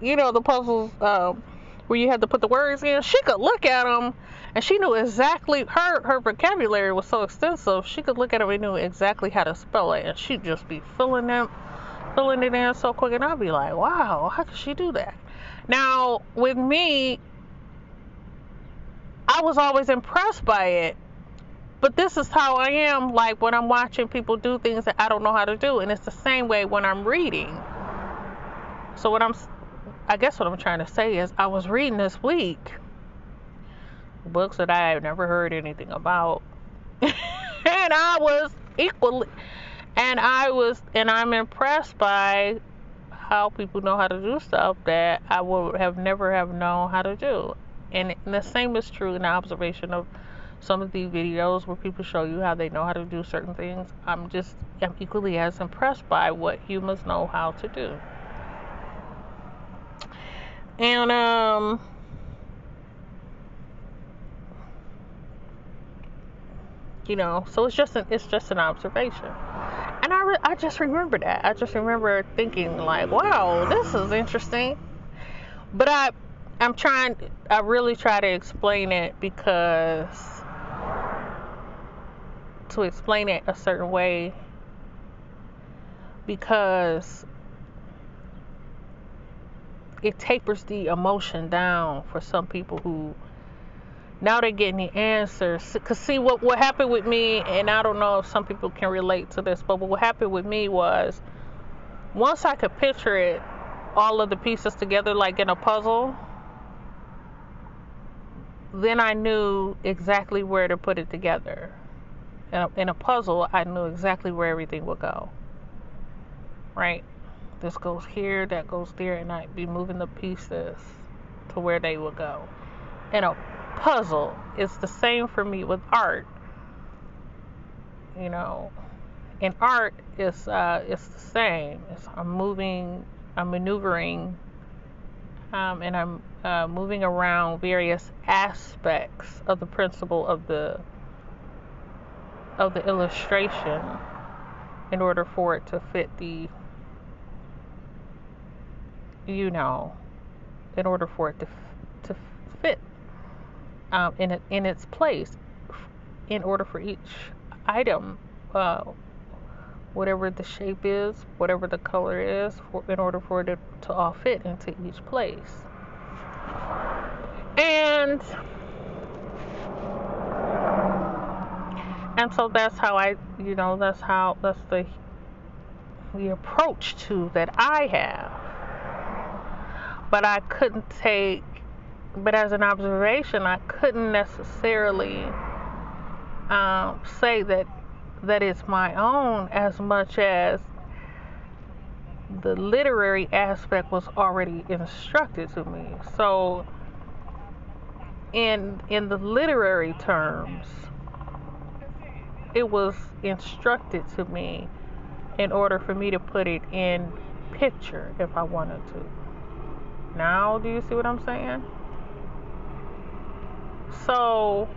you know, the puzzles um, where you had to put the words in. She could look at them and she knew exactly her her vocabulary was so extensive. She could look at it and knew exactly how to spell it, and she'd just be filling them, filling it in so quick, and I'd be like, wow, how could she do that? Now with me, I was always impressed by it. But this is how I am like when I'm watching people do things that I don't know how to do. And it's the same way when I'm reading. So, what I'm, I guess what I'm trying to say is, I was reading this week books that I had never heard anything about. (laughs) and I was equally, and I was, and I'm impressed by how people know how to do stuff that I would have never have known how to do. And the same is true in the observation of some of the videos where people show you how they know how to do certain things. I'm just I'm equally as impressed by what humans know how to do. And um you know, so it's just an it's just an observation. And I re- I just remember that. I just remember thinking like, wow, this is interesting. But I I'm trying I really try to explain it because to explain it a certain way because it tapers the emotion down for some people who now they're getting the answers. Cause see what what happened with me, and I don't know if some people can relate to this, but what happened with me was once I could picture it, all of the pieces together like in a puzzle, then I knew exactly where to put it together. In a, in a puzzle, I knew exactly where everything would go. Right? This goes here, that goes there, and I'd be moving the pieces to where they would go. In a puzzle. It's the same for me with art. You know, in art, it's uh, it's the same. It's, I'm moving, I'm maneuvering, um, and I'm uh, moving around various aspects of the principle of the of the illustration in order for it to fit the you know in order for it to to fit um, in in its place in order for each item, uh, whatever the shape is, whatever the color is, for, in order for it to, to all fit into each place. And and so that's how I, you know, that's how that's the the approach to that I have. But I couldn't take but as an observation, I couldn't necessarily um, say that that it's my own as much as the literary aspect was already instructed to me. So, in in the literary terms, it was instructed to me in order for me to put it in picture if I wanted to. Now, do you see what I'm saying? So,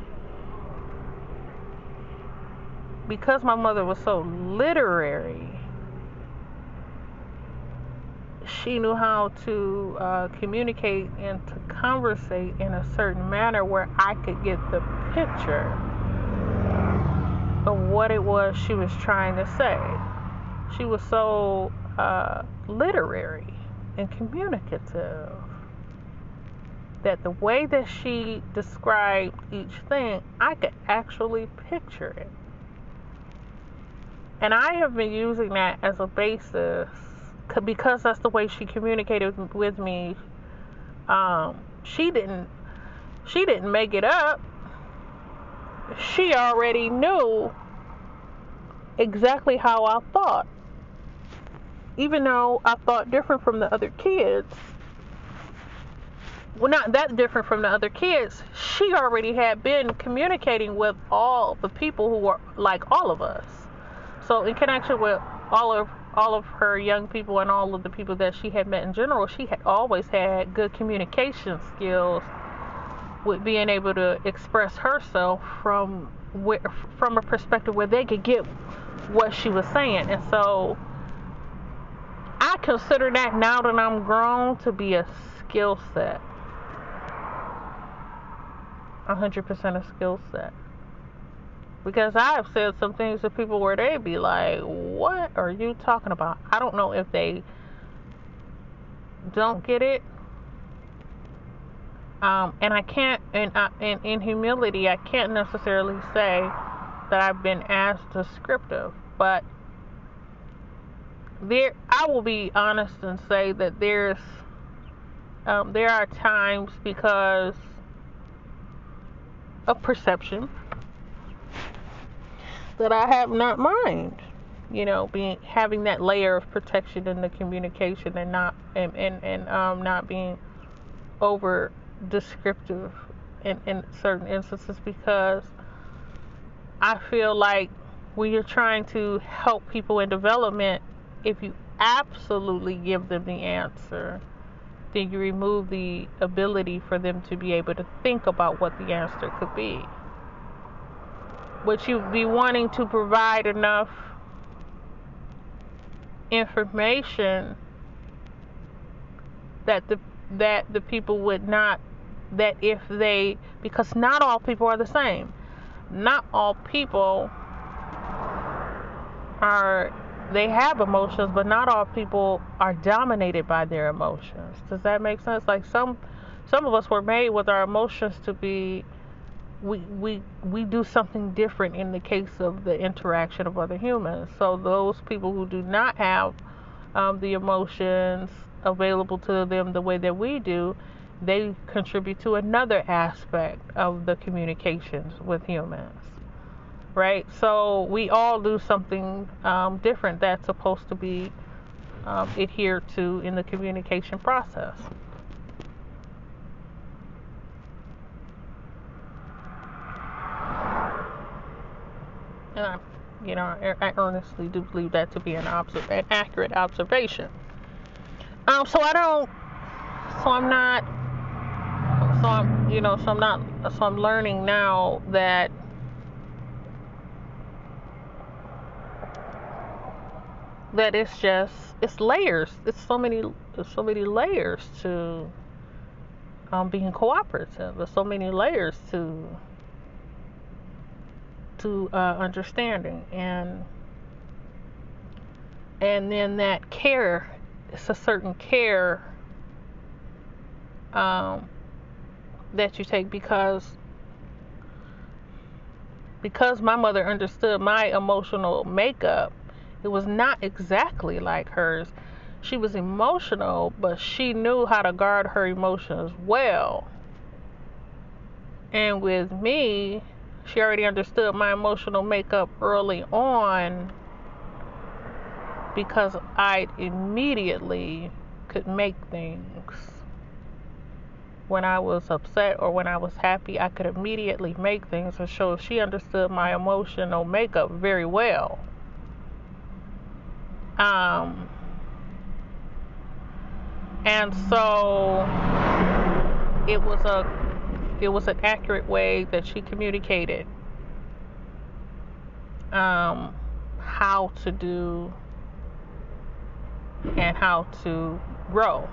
because my mother was so literary, she knew how to uh, communicate and to conversate in a certain manner where I could get the picture of what it was she was trying to say. She was so uh, literary and communicative that the way that she described each thing, I could actually picture it. And I have been using that as a basis because that's the way she communicated with me. Um, she didn't she didn't make it up. She already knew exactly how I thought. Even though I thought different from the other kids, well, not that different from the other kids. She already had been communicating with all the people who were like all of us. So in connection with all of all of her young people and all of the people that she had met in general, she had always had good communication skills with being able to express herself from where, from a perspective where they could get what she was saying. And so I consider that now that I'm grown to be a skill set. 100% a skill set. Because I've said some things to people where they be like, What are you talking about? I don't know if they don't get it Um, and I can't, and, in, in humility, I can't necessarily say that I've been as descriptive, but there, I will be honest and say that there's, um, there are times because of perception that I have not mind. You know, being having that layer of protection in the communication and not and and, and um not being over descriptive in, in certain instances because I feel like when you're trying to help people in development, if you absolutely give them the answer, then you remove the ability for them to be able to think about what the answer could be. But you'd be wanting to provide enough information that the that the people would not that if they because not all people are the same. Not all people are they have emotions but not all people are dominated by their emotions does that make sense like some some of us were made with our emotions to be we we we do something different in the case of the interaction of other humans. So those people who do not have um, the emotions available to them the way that we do, they contribute to another aspect of the communications with humans. Right? So we all do something um, different that's supposed to be um, adhered to in the communication process. and I, you know, I earnestly do believe that to be an, an accurate observation. Um, so I don't, so I'm not, so I'm, you know, so I'm not, so I'm learning now that that it's just it's layers. It's so many, there's so many layers to um, being cooperative. There's so many layers to to uh, understanding and and then that care it's a certain care um, that you take because because my mother understood my emotional makeup it was not exactly like hers she was emotional but she knew how to guard her emotions well and with me she already understood my emotional makeup early on because I immediately could make things. When I was upset or when I was happy, I could immediately make things. And so she understood my emotional makeup very well. Um, and so it was a it was an accurate way that she communicated um, how to do and how to grow.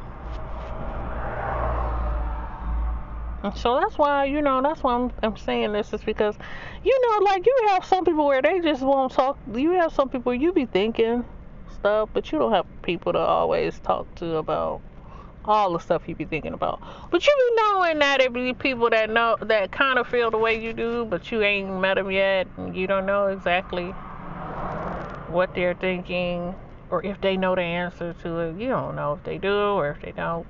And so that's why, you know, that's why I'm, I'm saying this is because, you know, like you have some people where they just won't talk. You have some people you be thinking stuff, but you don't have people to always talk to about all the stuff you be thinking about. But you be knowing that it be people that know that kind of feel the way you do, but you ain't met them yet, and you don't know exactly what they're thinking or if they know the answer to it. You don't know if they do or if they don't.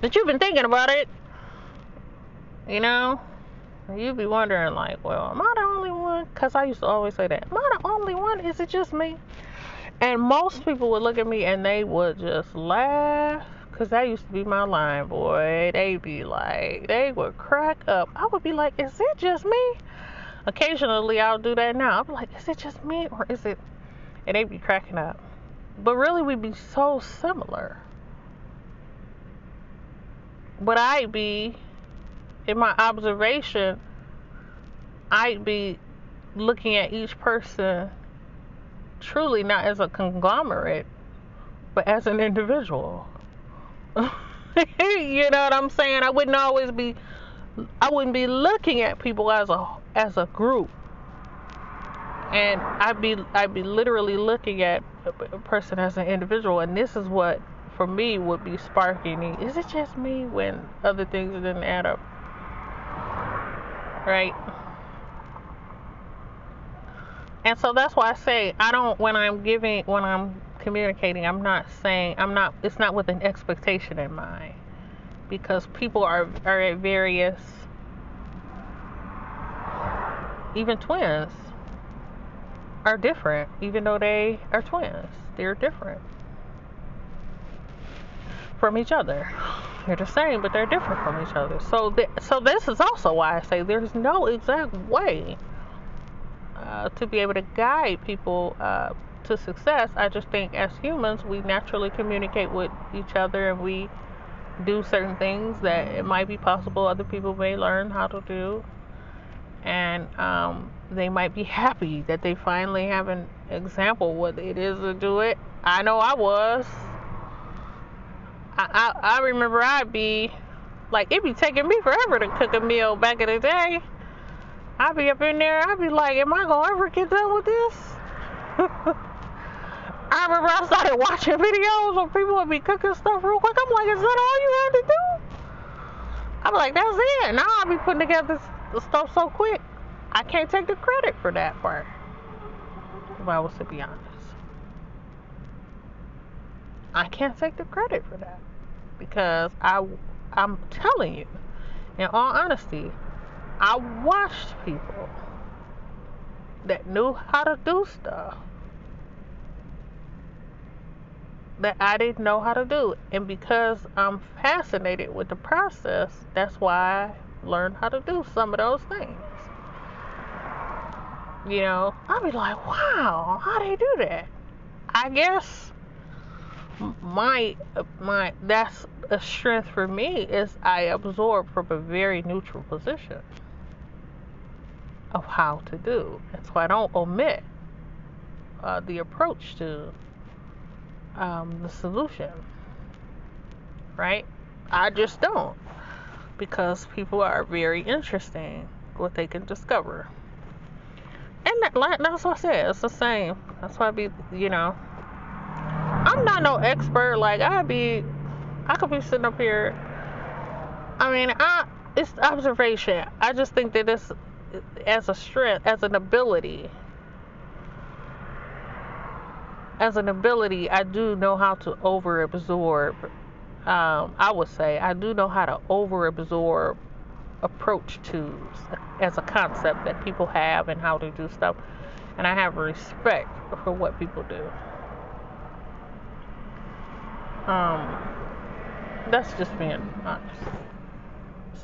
But you've been thinking about it, you know. You be wondering like, well, am I the only one? Cause I used to always say that. Am I the only one? Is it just me? And most people would look at me and they would just laugh. Cause that used to be my line, boy. They'd be like, they would crack up. I would be like, is it just me? Occasionally I'll do that now. I'll be like, is it just me or is it? And they'd be cracking up. But really, we'd be so similar. But I'd be, in my observation, I'd be looking at each person truly not as a conglomerate, but as an individual. (laughs) you know what I'm saying? I wouldn't always be I wouldn't be looking at people as a as a group. And I'd be I'd be literally looking at a person as an individual and this is what for me would be sparking. Is it just me when other things didn't add up? Right? And so that's why I say I don't when I'm giving when I'm communicating, I'm not saying I'm not it's not with an expectation in mind. Because people are are at various even twins are different, even though they are twins. They're different from each other. They're the same, but they're different from each other. So, th- so this is also why I say there's no exact way uh, to be able to guide people uh, to success. I just think as humans, we naturally communicate with each other and we do certain things that it might be possible other people may learn how to do. And um, they might be (laughs) happy that they finally have an example what it is to do it. I know I was. I, I, I remember I'd be like it'd be taking me forever to cook a meal back in the day. I'd be up in there, I'd be like, Am I gonna ever get done with this? (laughs) I remember I started watching videos of people would be cooking stuff real quick. I'm like, is that all you had to do? I'm like, that's it. Now I'll be putting together the stuff so quick. I can't take the credit for that part. If I was to be honest. I can't take the credit for that because I I'm telling you, in all honesty, I watched people that knew how to do stuff that I didn't know how to do. And because I'm fascinated with the process, that's why I learned how to do some of those things. You know, I'll be like, wow, how they do that? I guess my my that's a strength for me is I absorb from a very neutral position of how to do. And so I don't omit uh, the approach to um, the solution. Right? I just don't. Because people are very interesting what they can discover. And that, that's what I said. It's the same. That's why I be, you know, I'm not no expert. Like I'd be, I could be sitting up here. I mean, I it's observation. I just think that this, as a strength, as an ability, as an ability, I do know how to over absorb. Um, I would say I do know how to over absorb approach to as a concept that people have and how to do stuff, and I have respect for what people do. Um, that's just being honest.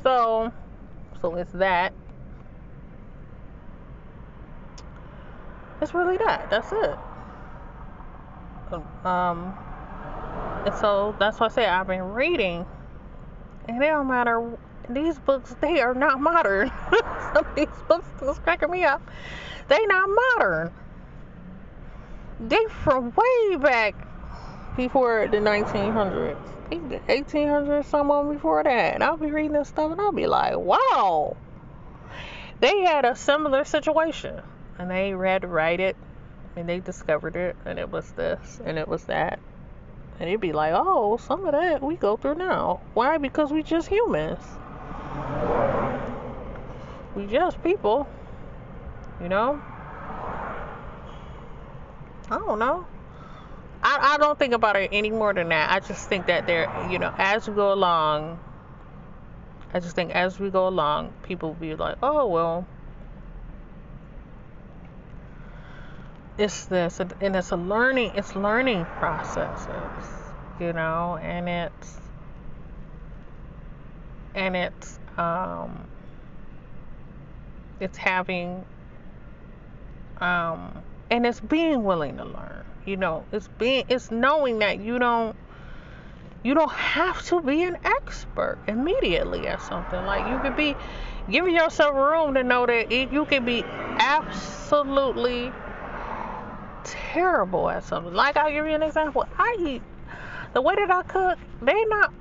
So, so it's that. It's really that. That's it. Um, and so that's why I say I've been reading, and it don't matter. These books, they are not modern. (laughs) Some of these books is cracking me up. They not modern. They from way back before the 1900s, 1800s, someone before that. And I'll be reading this stuff and I'll be like, wow. They had a similar situation and they to write it and they discovered it and it was this and it was that. And it'd be like, oh, some of that we go through now. Why? Because we just humans. We just people. You know? I don't know. I, I don't think about it any more than that. I just think that there, you know, as we go along, I just think as we go along, people will be like, oh, well, it's this, and it's a learning, it's learning processes, you know, and it's, and it's, um, it's having, um, and it's being willing to learn you know, it's being it's knowing that you don't you don't have to be an expert immediately at something. Like you could be giving yourself room to know that you can be absolutely terrible at something. Like I'll give you an example. I eat the way that I cook, they not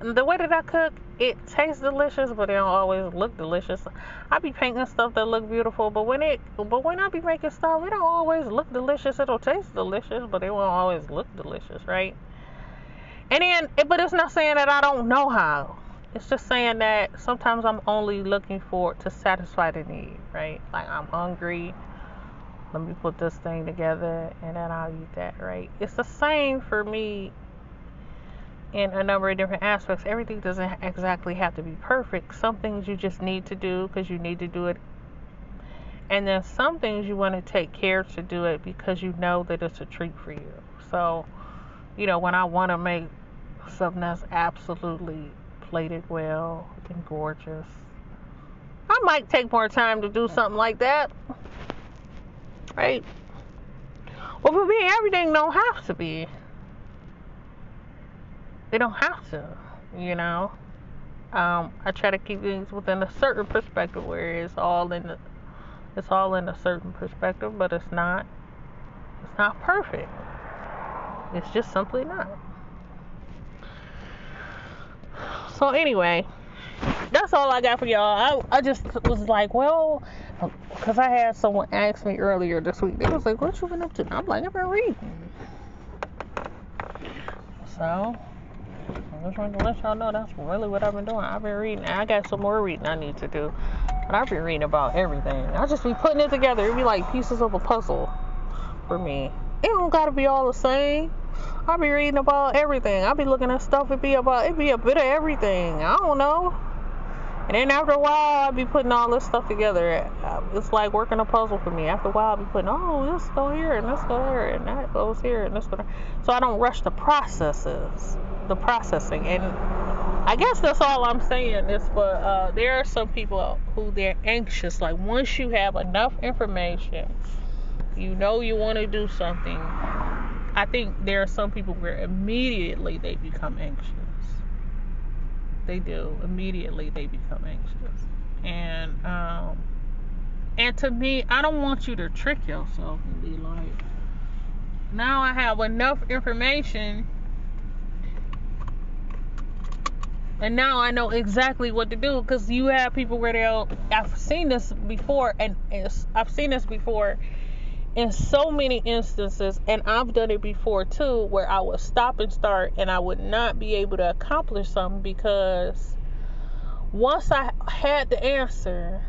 the way that I cook, it tastes delicious, but it don't always look delicious. I be painting stuff that look beautiful, but when it, but when I be making stuff, it don't always look delicious. It'll taste delicious, but it won't always look delicious, right? And then, but it's not saying that I don't know how. It's just saying that sometimes I'm only looking for to satisfy the need, right? Like I'm hungry. Let me put this thing together and then I'll eat that, right? It's the same for me in a number of different aspects. Everything doesn't exactly have to be perfect. Some things you just need to do because you need to do it. And then some things you want to take care to do it because you know that it's a treat for you. So, you know, when I want to make something that's absolutely plated well and gorgeous. I might take more time to do something like that. Right? Well, for me, everything don't have to be. They don't have to, you know. Um, I try to keep things within a certain perspective where it's all in the, it's all in a certain perspective, but it's not. It's not perfect. It's just simply not. So anyway, that's all I got for y'all. I, I just was like, well, because I had someone ask me earlier this week. They was like, what you been up to? I'm like, I've been reading. So, I just wanted to let y'all know that's really what I've been doing. I've been reading. I got some more reading I need to do. But I've been reading about everything. I just be putting it together. It'd be like pieces of a puzzle for me. It don't gotta be all the same. I be reading about everything. I be looking at stuff. It be about it be a bit of everything. I don't know. And then after a while, I be putting all this stuff together. It's like working a puzzle for me. After a while, I be putting, oh, this go here and this go here and that goes here and this go there. So I don't rush the processes, the processing. And I guess that's all I'm saying is, but uh, there are some people who they're anxious. Like once you have enough information, you know you want to do something I think there are some people where immediately they become anxious. They do. Immediately they become anxious. And um and to me, I don't want you to trick yourself and be like, now I have enough information and now I know exactly what to do because you have people where they'll I've seen this before and I've seen this before in so many instances, and I've done it before too, where I would stop and start and I would not be able to accomplish something because once I had the answer,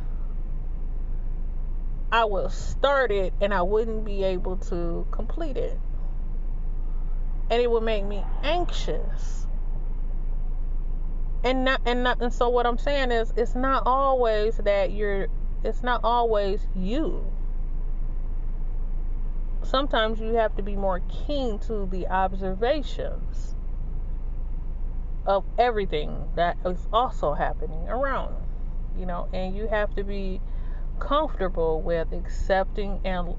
I would start it and I wouldn't be able to complete it. And it would make me anxious. And not and not and so what I'm saying is it's not always that you're it's not always you sometimes you have to be more keen to the observations of everything that is also happening around you know and you have to be comfortable with accepting and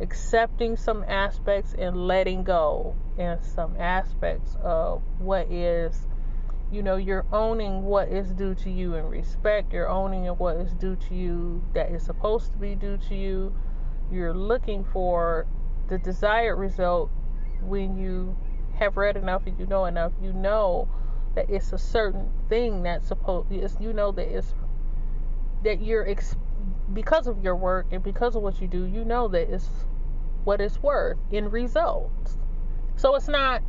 accepting some aspects and letting go and some aspects of what is you know you're owning what is due to you in respect you're owning what is due to you that is supposed to be due to you you're looking for the desired result when you have read enough and you know enough. You know that it's a certain thing that's supposed you know that it's that you're ex- because of your work and because of what you do you know that it's what it's worth in results. So it's not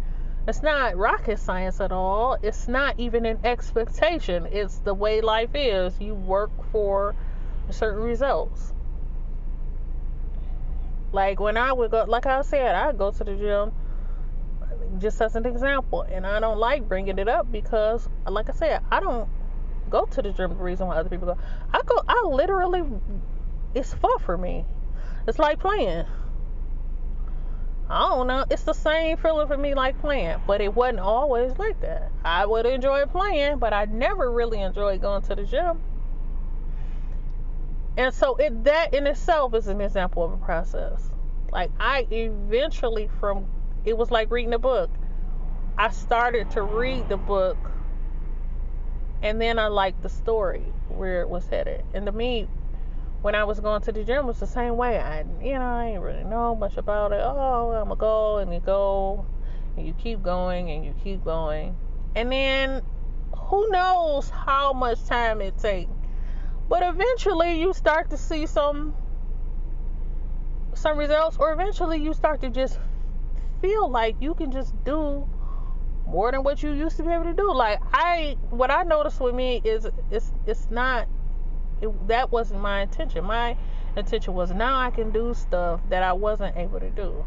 it's not rocket science at all. It's not even an expectation. It's the way life is. You work for certain results like when I would go, like I said, I go to the gym just as an example, and I don't like bringing it up because, like I said, I don't go to the gym the reason why other people go. I go, I literally, it's fun for me. It's like playing. I don't know. It's the same feeling for me like playing, but it wasn't always like that. I would enjoy playing, but I never really enjoyed going to the gym. And so it that in itself is an example of a process. Like I eventually from it was like reading a book. I started to read the book and then I liked the story where it was headed. And to me, when I was going to the gym, it was the same way. I, you know, I didn't really know much about it. Oh, I'm gonna go and you go, and you keep going and you keep going, and then who knows how much time it takes but eventually you start to see some some results or eventually you start to just feel like you can just do more than what you used to be able to do. Like I, what I noticed with me is it's it's not it, that wasn't my intention. My intention was now I can do stuff that I wasn't able to do.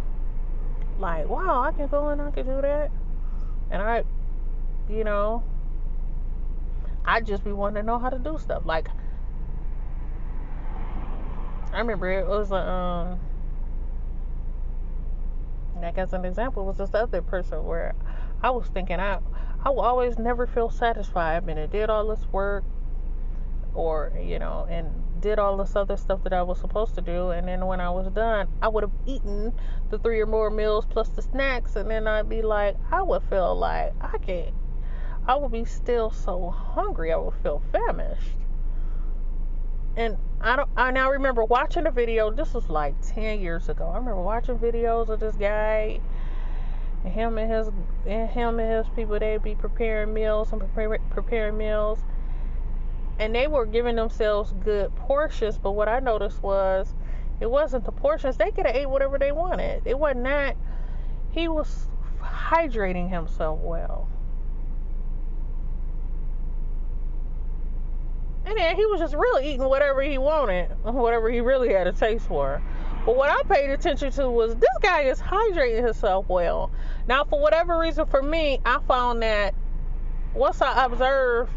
Like wow, I can go and I can do that, and I, you know, I just be wanting to know how to do stuff. Like I remember it was a um like as an example was this other person where I was thinking I I will always never feel satisfied. I mean, I did all this work, or you know, and did all this other stuff that I was supposed to do, and then when I was done, I would have eaten the three or more meals plus the snacks, and then I'd be like, I would feel like I can't. I would be still so hungry. I would feel famished. And I don't. I now remember watching a video. This was like ten years ago. I remember watching videos of this guy and him and his and him and his people they'd be preparing meals and prepare, preparing meals and they were giving themselves good portions but what i noticed was it wasn't the portions they could have ate whatever they wanted it wasn't that he was hydrating himself well and then he was just really eating whatever he wanted whatever he really had a taste for but what I paid attention to was this guy is hydrating himself well. Now, for whatever reason, for me, I found that once I observed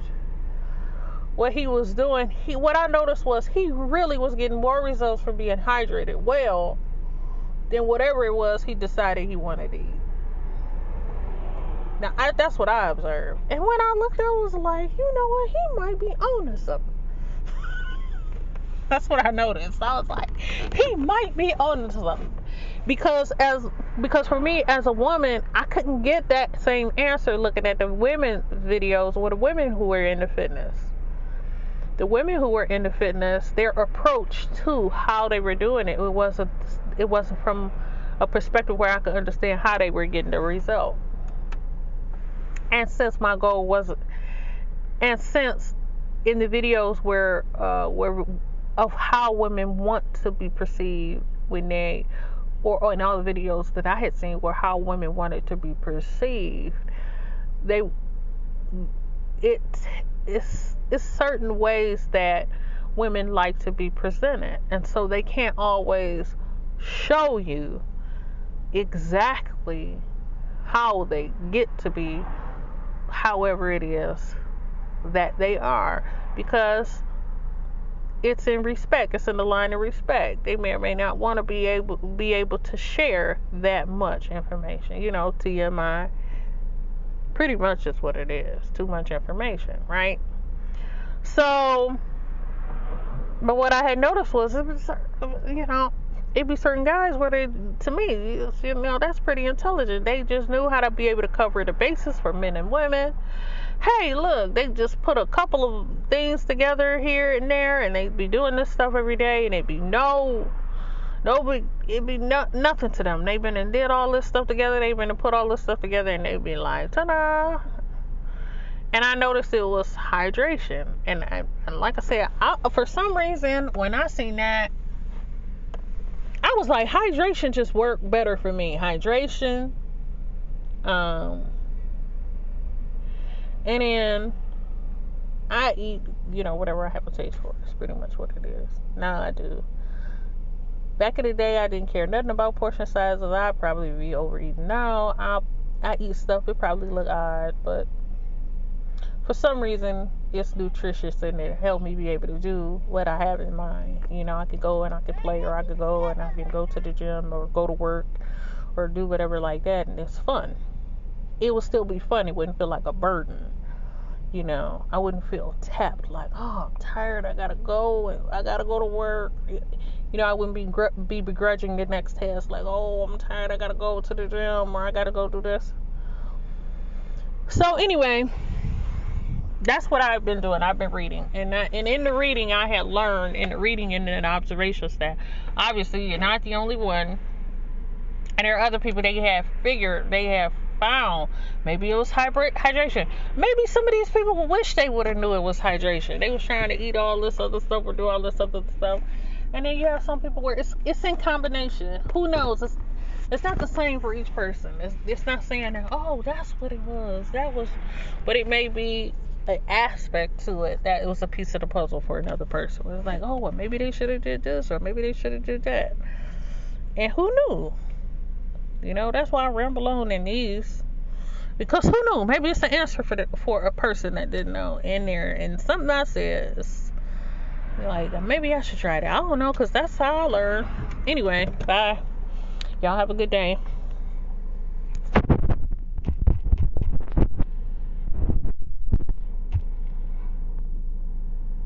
what he was doing, he what I noticed was he really was getting more results from being hydrated well than whatever it was he decided he wanted to eat. Now, I, that's what I observed. And when I looked, I was like, you know what? He might be on to something. (laughs) That's what I noticed. I was like, he might be on to something. Because as because for me as a woman, I couldn't get that same answer looking at the women videos or the women who were into fitness. The women who were into fitness, their approach to how they were doing it, it wasn't it wasn't from a perspective where I could understand how they were getting the result. And since my goal wasn't and since in the videos where uh, where of how women want to be perceived when they or, or in all the videos that I had seen were how women wanted to be perceived. They it it's it's certain ways that women like to be presented and so they can't always show you exactly how they get to be however it is that they are because it's in respect. It's in the line of respect. They may or may not want to be able be able to share that much information. You know, TMI. Pretty much is what it is. Too much information, right? So, but what I had noticed was, it was, you know, it'd be certain guys where they, to me, you know, that's pretty intelligent. They just knew how to be able to cover the bases for men and women hey, look, they just put a couple of things together here and there, and they be doing this stuff every day, and it be no, no, be, it be no, nothing to them. They've been and did all this stuff together. They've been and put all this stuff together, and they be like, ta-da. And I noticed it was hydration, and, I, and like I said, I, for some reason, when I seen that, I was like, hydration just worked better for me. Hydration, um, and then I eat, you know, whatever I have a taste for. It's pretty much what it is. Now I do. Back in the day, I didn't care nothing about portion sizes. I'd probably be overeating. Now I I eat stuff. It probably look odd, but for some reason, it's nutritious and it helped me be able to do what I have in mind. You know, I could go and I could play, or I could go and I can go to the gym, or go to work, or do whatever like that, and it's fun. It would still be fun. It wouldn't feel like a burden you know, I wouldn't feel tapped like, oh, I'm tired. I gotta go. I gotta go to work. You know, I wouldn't be be begrudging the next task like, oh, I'm tired. I gotta go to the gym or I gotta go do this. So anyway, that's what I've been doing. I've been reading, and I, and in the reading, I had learned in the reading and in the observations that obviously you're not the only one, and there are other people they have figured they have found. Maybe it was hybrid hydration. Maybe some of these people wish they would have knew it was hydration. They was trying to eat all this other stuff or do all this other stuff. And then you have some people where it's it's in combination. Who knows? It's, it's not the same for each person. It's it's not saying that oh that's what it was. That was, but it may be an aspect to it that it was a piece of the puzzle for another person. It's like oh well maybe they should have did this or maybe they should have did that, and who knew? You know that's why I ramble on in these. Because who knew? Maybe it's the answer for the, for a person that didn't know in there, and something I said is like maybe I should try that. I don't know, cause that's how I learn. Anyway, bye. Y'all have a good day.